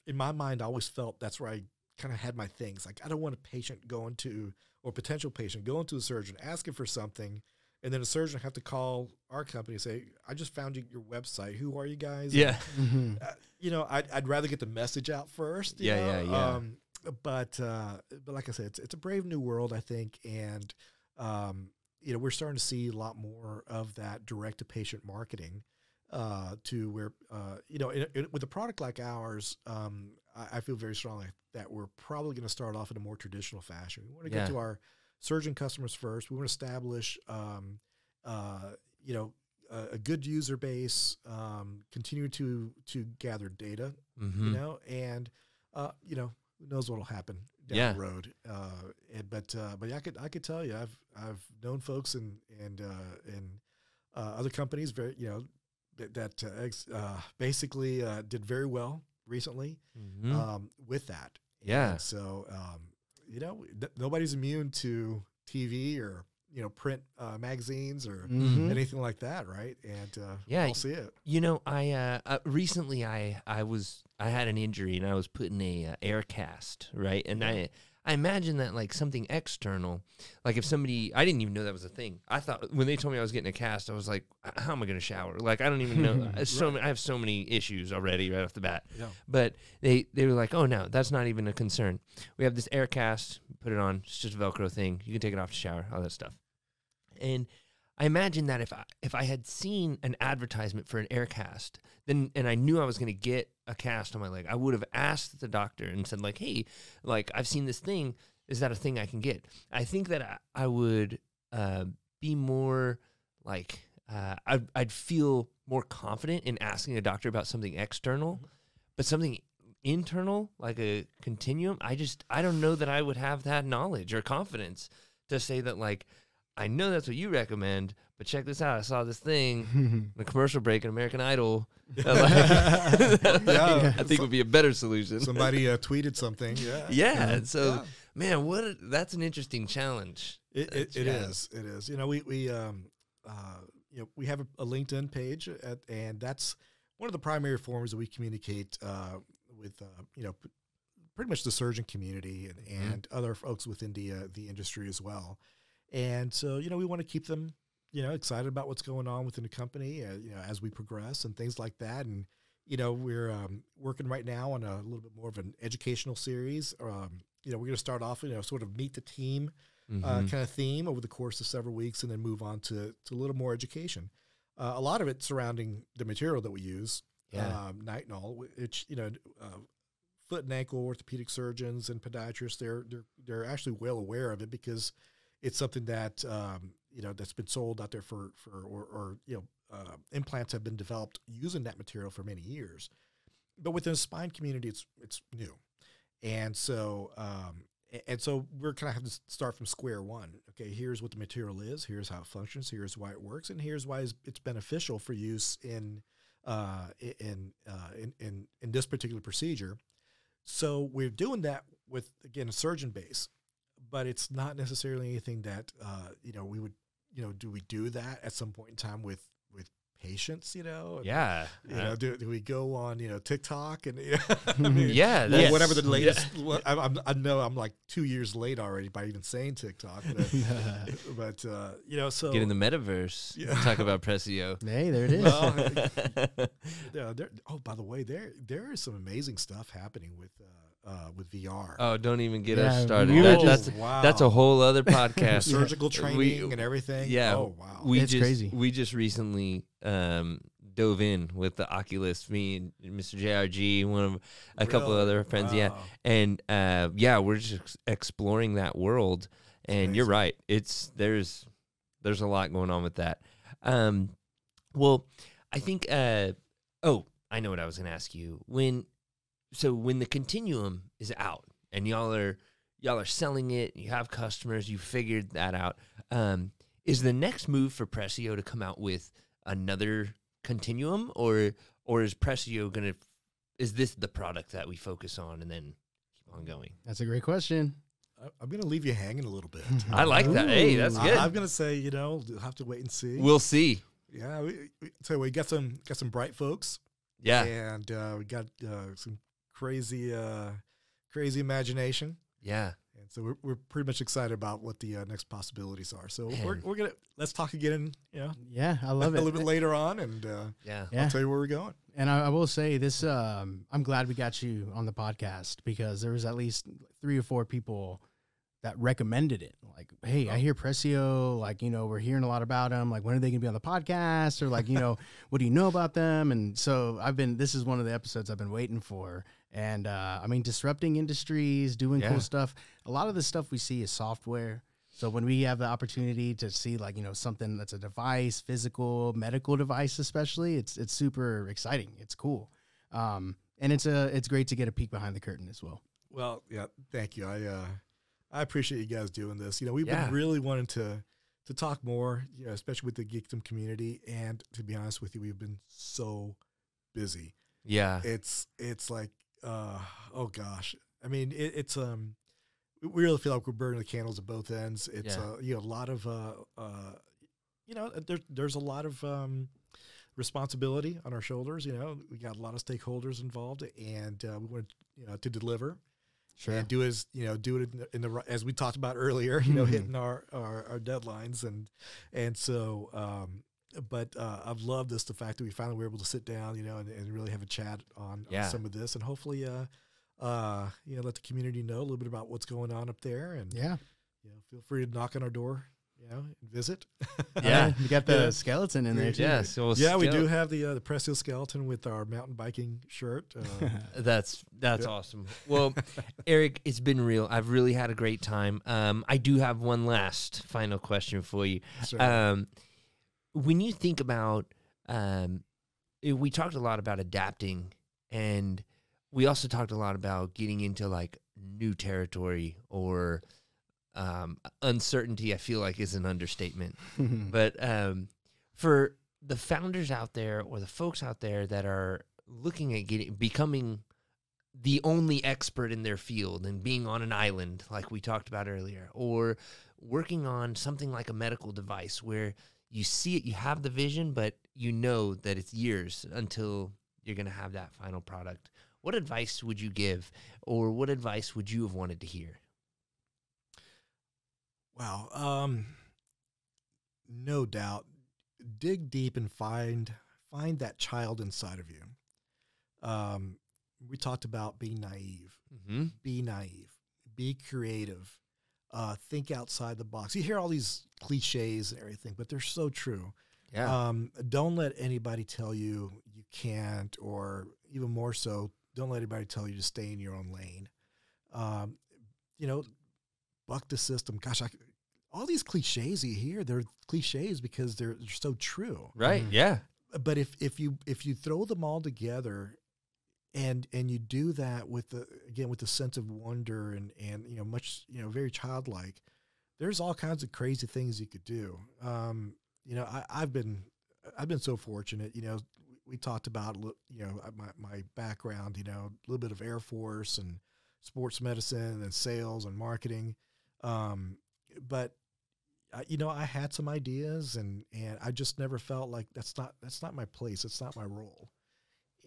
in my mind. I always felt that's where I kind of had my things. Like I don't want a patient going to or potential patient going to a surgeon asking for something. And then a surgeon have to call our company and say, "I just found you, your website. Who are you guys?" yeah. Mhm. uh, you know, I'd, I'd rather get the message out first. you Yeah, know? yeah, yeah. Um, but uh, but like I said, it's, it's a brave new world, I think, and um, you know, we're starting to see a lot more of that direct to patient marketing. Uh, to where uh, you know, with a product like ours, um, I, I feel very strongly that we're probably going to start off in a more traditional fashion. We want to Yeah. get to our surgeon customers first. We want to establish, um, uh, you know, a, a good user base, um, continue to to gather data, Mm-hmm. you know, and uh, you know, who knows what'll happen down Yeah. the road. Uh, and, but uh, but yeah, I could I could tell you, I've I've known folks and and uh, and uh, other companies very you know that, that uh, ex, uh, basically uh, did very well recently Mm-hmm. um, with that. Yeah. And so um, you know, th- nobody's immune to TV or you know print uh, magazines or Mhm. anything like that, right? And uh, Yeah, I'll see it. You know, I uh, uh, recently I I was I had an injury and I was put in a uh, air cast, right? And I I imagine that like something external, like if somebody I didn't even know that was a thing. I thought when they told me I was getting a cast, I was like, how am I going to shower? Like I don't even know. I- so many, I have so many issues already right off the bat. Yeah. But they they were like, oh no, that's not even a concern. We have this air cast, put it on. It's just a Velcro thing. You can take it off to shower, all that stuff. And I imagine that if I, if I had seen an advertisement for an air cast, then and I knew I was going to get a cast on my leg, I would have asked the doctor and said like, "Hey, like I've seen this thing. Is that a thing I can get?" I think that I, I would uh, be more like uh, I'd, I'd feel more confident in asking a doctor about something external, but something internal like a continuum. I just I don't know that I would have that knowledge or confidence to say that like I know that's what you recommend, but check this out. I saw this thing, in a commercial break in American Idol. that, like- Yeah. I think would be a better solution. Somebody uh, tweeted something. Yeah. yeah. and So, Yeah. man, what a, that's an interesting challenge. It, it, That's- it yeah. is. It is. You know, we we um uh you know we have a, a LinkedIn page, at, and that's one of the primary forms that we communicate uh, with uh, you know p- pretty much the surgeon community and, Mhm. and other folks within the uh, the industry as well. And so you know we want to keep them you know excited about what's going on within the company uh, you know as we progress and things like that and. You know, we're um, working right now on a little bit more of an educational series. Um, you know, we're going to start off, you know, sort of meet the team uh, Mhm. kind of theme over the course of several weeks and then move on to, to a little more education. Uh, a lot of it surrounding the material that we use, Yeah. um, nitinol, which, you know, uh, foot and ankle orthopedic surgeons and podiatrists, they're, they're, they're actually well aware of it because it's something that, um, you know, that's been sold out there for, for or, or you know, uh, implants have been developed using that material for many years. But within the spine community, it's, it's new. And so, um, and so we're kind of have to start from square one. Okay, here's what the material is. Here's how it functions. Here's why it works, and here's why it's, beneficial for use in uh, in, uh, in in in this particular procedure. So we're doing that with again a surgeon base, but it's not necessarily anything that uh, you know we would you know do we do that at some point in time with with patients? You know, yeah. You Uh, know, do, do we go on you know TikTok and I mean, yeah. or That's, whatever the yeah. latest. what- I, I'm, I know I'm like two years late already by even saying TikTok, but, but uh, you know, so Get in the metaverse. Yeah. Talk about Pressio. hey, there it is. Well, yeah, there, oh, by the way, there there is some amazing stuff happening with uh, uh, with VR. oh, don't even get Yeah, us started. That- just- that's wow, that's a whole other podcast. surgical We- training and everything. yeah, Oh wow. we It's just crazy. we just recently um, dove in with the Oculus. Me and Mr. JRG, one of a couple of other friends. Yeah, and uh, yeah, we're just exploring that world. And you're right. It's there's there's a lot going on with that. Um, well, I think. Uh, oh, I know what I was going to ask you. When so when the continuum is out and y'all are y'all are selling it, you have customers, you figured that out. Um, is the next move for Pressio to come out with another continuum, or or is Pressio gonna is this the product that we focus on and then keep on going? That's a great question. I- I'm going to leave you hanging a little bit. I like that. Hey, that's Ooh. I- good. I'm going to say, you know, you'll have to wait and see. We'll see. yeah, we, we, so we got some got some bright folks. Yeah, and uh, we got uh, some crazy, uh, crazy imagination, yeah. and so we're, we're pretty much excited about what the uh, next possibilities are. So we're, we're gonna let's talk again, you know, Yeah, I love a it. little bit later on, and uh, Yeah. Yeah. I'll tell you where we're going. And I, I will say this: um, I'm glad we got you on the podcast because there was at least three or four people that recommended it. Like, hey, I hear Pressio. Like, you know, we're hearing a lot about them. Like, when are they going to be on the podcast? Or like, you know, what do you know about them? And so I've been. This is one of the episodes I've been waiting for. And uh, I mean, disrupting industries, doing Yeah. cool stuff. A lot of the stuff we see is software. So when we have the opportunity to see like you know something that's a device, physical, medical device, especially, it's it's super exciting. It's cool, um, and it's a it's great to get a peek behind the curtain as well. Well, yeah, thank you. I uh, I appreciate you guys doing this. You know, we've Yeah. been really wanting to to talk more, you know, especially with the geekdom community. And to be honest with you, we've been so busy. Yeah. it's it's like uh oh gosh i mean it, it's um we really feel like we're burning the candles at both ends it's Yeah. uh you know a lot of uh uh you know there, there's a lot of um responsibility on our shoulders you know we got a lot of stakeholders involved and uh, we want you know to deliver Sure. and do as you know do it in the, in the as we talked about earlier you know Mhm. hitting our, our our deadlines and and so um but uh, I've loved this the fact that we finally were able to sit down you know and, and really have a chat on, Yeah. on some of this and hopefully uh uh you know let the community know a little bit about what's going on up there and Yeah. you know feel free to knock on our door you know, visit. Yeah. you got the Yeah. skeleton in there too. Yeah, so yeah, we do have the uh, the Pressio skeleton with our mountain biking shirt. Uh, That's that's Yeah. awesome. Well, Eric, it's been real. I've really had a great time. Um, I do have one last final question for you. sure. Um, when you think about, um, eh, we talked a lot about adapting, and we also talked a lot about getting into like new territory or um, uncertainty. I feel like is an understatement. But um, for the founders out there or the folks out there that are looking at getting becoming the only expert in their field and being on an island like we talked about earlier or working on something like a medical device where you see it you have the vision but you know that it's years until you're going to have that final product what advice would you give or what advice would you have wanted to hear Wow. Um, no doubt. Dig deep and find find that child inside of you. Um, we talked about being naive. mm-hmm. Be naive. Be creative. Uh, think outside the box. You hear all these cliches and everything, but they're so true. yeah Um, don't let anybody tell you you can't, or even more so, don't let anybody tell you to stay in your own lane. Um, you know, buck the system. Gosh, I, all these cliches you hear, they're cliches because they're, they're so true. right Mhm. yeah But if if you if you throw them all together, and and you do that with the again with the sense of wonder and and you know much you know very childlike, there's all kinds of crazy things you could do. Um, you know, I, I've been I've been so fortunate. You know, we talked about you know my my background. You know, a little bit of Air Force and sports medicine and sales and marketing. Um, but I, you know, I had some ideas and and I just never felt like that's not that's not my place. It's not my role.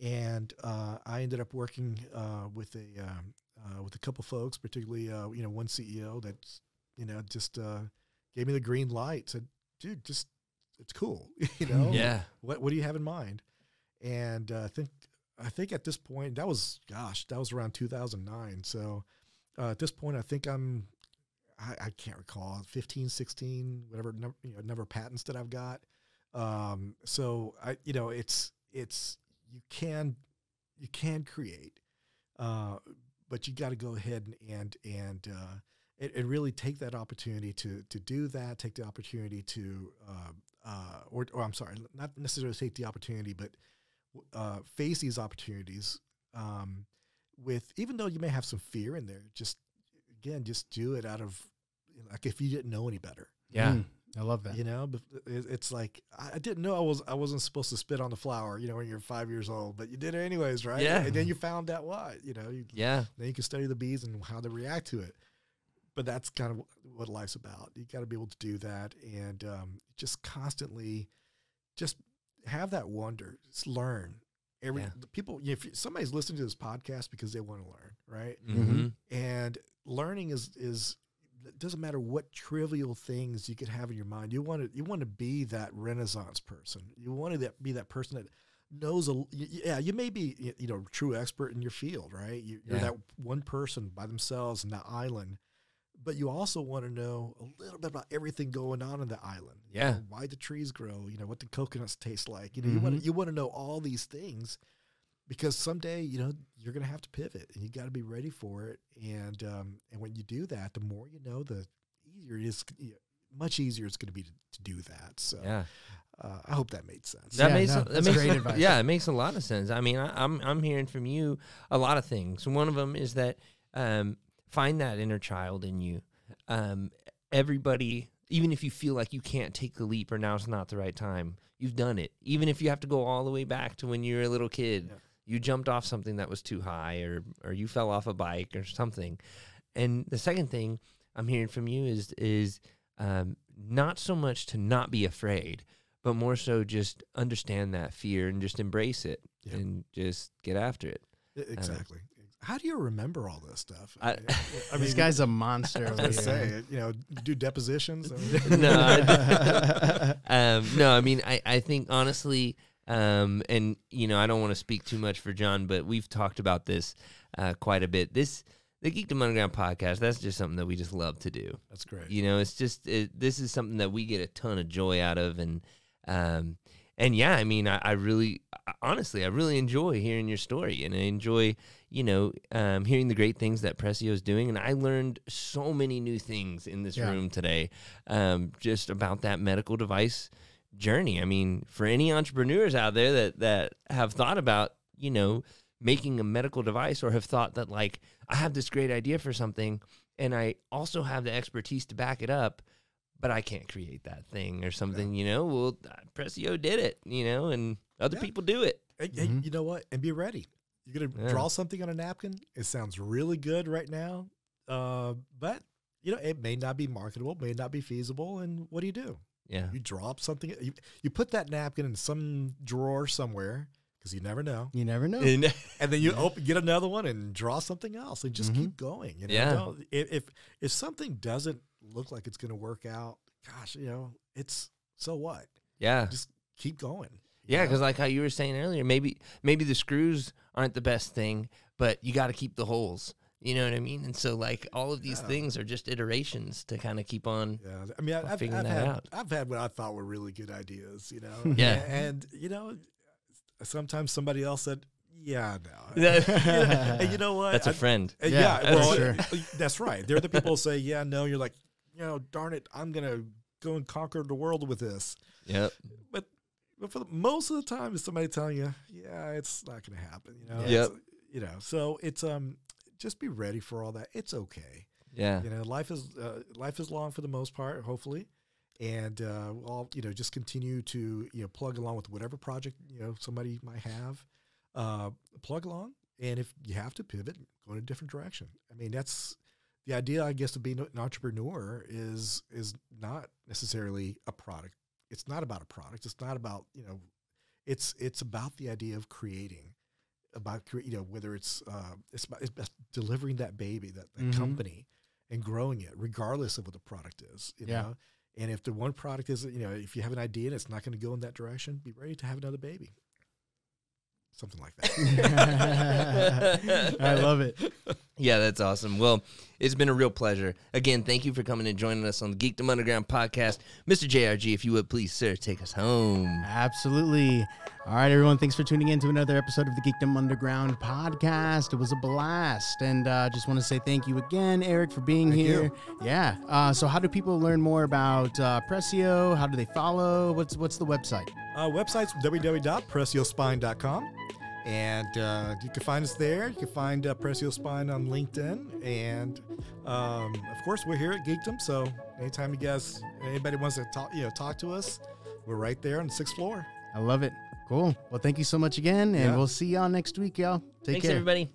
And uh, I ended up working uh, with a um, uh, with a couple folks, particularly uh, you know one CEO that you know just uh, gave me the green light. Said, "Dude, just it's cool." you know, yeah what what do you have in mind? And uh, I think I think at this point that was gosh that was around 2009. So uh, at this point I think I'm I, I can't recall 15, 16, whatever number you know number of patents that I've got. Um, so I you know it's it's you can you can create, uh, but you got to go ahead and and and uh, and, and really take that opportunity to to do that. Take the opportunity to uh, uh, or or I'm sorry, not necessarily take the opportunity, but uh, face these opportunities um, with even though you may have some fear in there. Just again, just do it out of like if you didn't know any better. yeah Mm, I love that. You know, it's like I didn't know I was I wasn't supposed to spit on the flower. You know, when you're five years old, but you did it anyways, right? Yeah. And then you found out why. You know, you, yeah then you can study the bees and how they react to it. But that's kind of what life's about. You got to be able to do that and um, just constantly, just have that wonder. Just learn. Every Yeah. people, if somebody's listening to this podcast because they want to learn, right? mm-hmm. and learning is is it doesn't matter what trivial things you could have in your mind. You want to you want to be that renaissance person. You want to that, be that person that knows a yeah you may be you know true expert in your field right? You, you're Yeah. that one person by themselves in that island but you also want to know a little bit about everything going on in the island. You Yeah. know, why the trees grow you know what the coconuts taste like. You know you want to mm-hmm. you want to know all these things because someday you know you're going to have to pivot and you got to be ready for it and um, and when you do that the more you know the easier it is you know, much easier it's going to be to, to do that so yeah uh, i hope that made sense That Yeah, makes no, that makes great advice. yeah, it makes a lot of sense. I mean, I, I'm I'm hearing from you a lot of things. One of them is that um, find that inner child in you. Um, everybody, even if you feel like you can't take the leap or now's not the right time, you've done it. Even if you have to go all the way back to when you were a little kid, Yeah. You jumped off something that was too high, or or you fell off a bike or something. And the second thing I'm hearing from you is is um, not so much to not be afraid, but more so just understand that fear and just embrace it Yeah. and just get after it. E- exactly how do you remember all this stuff I- I this guy's a monster. I was gonna say, you know, do depositions. No, I- um, no, I mean, I, I think honestly, um, and you know, I don't want to speak too much for John, but we've talked about this uh, quite a bit. This the Geekdom Underground podcast, that's just something that we just love to do. That's great. You know, it's just it, this is something that we get a ton of joy out of, and um, and yeah, I mean, I, I really, I- honestly, I really enjoy hearing your story, and I enjoy, you know, um, hearing the great things that Pressio is doing, and I learned so many new things in this Yeah. room today, um, just about that medical device journey. I mean, for any entrepreneurs out there that that have thought about, you know, making a medical device or have thought that like I have this great idea for something and I also have the expertise to back it up, but I can't create that thing or something, you know. Well, Pressio did it, you know, and other Yeah. people do it. Hey, hey, Mhm. you know what? And be ready. You're gonna Yeah. draw something on a napkin. It sounds really good right now, uh, but you know it may not be marketable, may not be feasible. And what do you do? Yeah. You drop something. You, you put that napkin in some drawer somewhere because you never know. You never know. And- And then you open, get another one and draw something else, and just Mhm. keep going. You know, Yeah. Don't- if, if if something doesn't look like it's going to work out, gosh, you know, it's so what? yeah. Just keep going. Yeah, because like how you were saying earlier, maybe maybe the screws aren't the best thing, but you got to keep the holes. You know what I mean? And so like all of these Yeah. things are just iterations to kind of keep on. Yeah, I mean, I- Well, I've, figuring I've that had out. I've had what I thought were really good ideas, you know. Yeah. and you know, sometimes somebody else said, "Yeah, no." Yeah. You know, and you know what? That's a friend. uh, Yeah, yeah, that's well, sure. that's right. They're the people who say, "Yeah, no." You're like, you know, darn it, I'm gonna go and conquer the world with this. Yep. But but for the, most of the time, it's somebody telling you, "Yeah, it's not gonna happen." You know. Yep. It's- You know, so it's um, just be ready for all that. It's okay. Yeah. You know, life is uh, life is long for the most part, hopefully, and uh, all you know, just continue to you know plug along with whatever project you know somebody might have. Uh, plug along, and if you have to pivot, go in a different direction. I mean, that's the idea, I guess, of being an entrepreneur is is not necessarily a product. It's not about a product. It's not about you know, it's it's about the idea of creating about you know whether it's uh, it's about, it's delivering that baby that, that Mhm. company and growing it regardless of what the product is you Yeah. know and if the one product is you know if you have an idea and it's not going to go in that direction be ready to have another baby something like that I love it. Yeah, that's awesome. Well, it's been a real pleasure. Again, thank you for coming and joining us on the Geekdom Underground podcast. Mr. JRG, if you would please, sir, take us home. Absolutely. All right, everyone. Thanks for tuning in to another episode of the Geekdom Underground podcast. It was a blast. And uh, just want to say thank you again, Eric, for being Thank here. you. Yeah. Uh, so, how do people learn more about uh, Pressio? How do they follow? What's what's the website? uh, website's www.pressiospine.com and uh, you can find us there you can find uh, Pressio Spine on LinkedIn and um, of course we're here at Geekdom so anytime you guys anybody wants to talk you know talk to us we're right there on the sixth floor I love it. Cool. Well, thank you so much again. And Yeah. we'll see y'all next week, y'all. Take Thanks, care. everybody.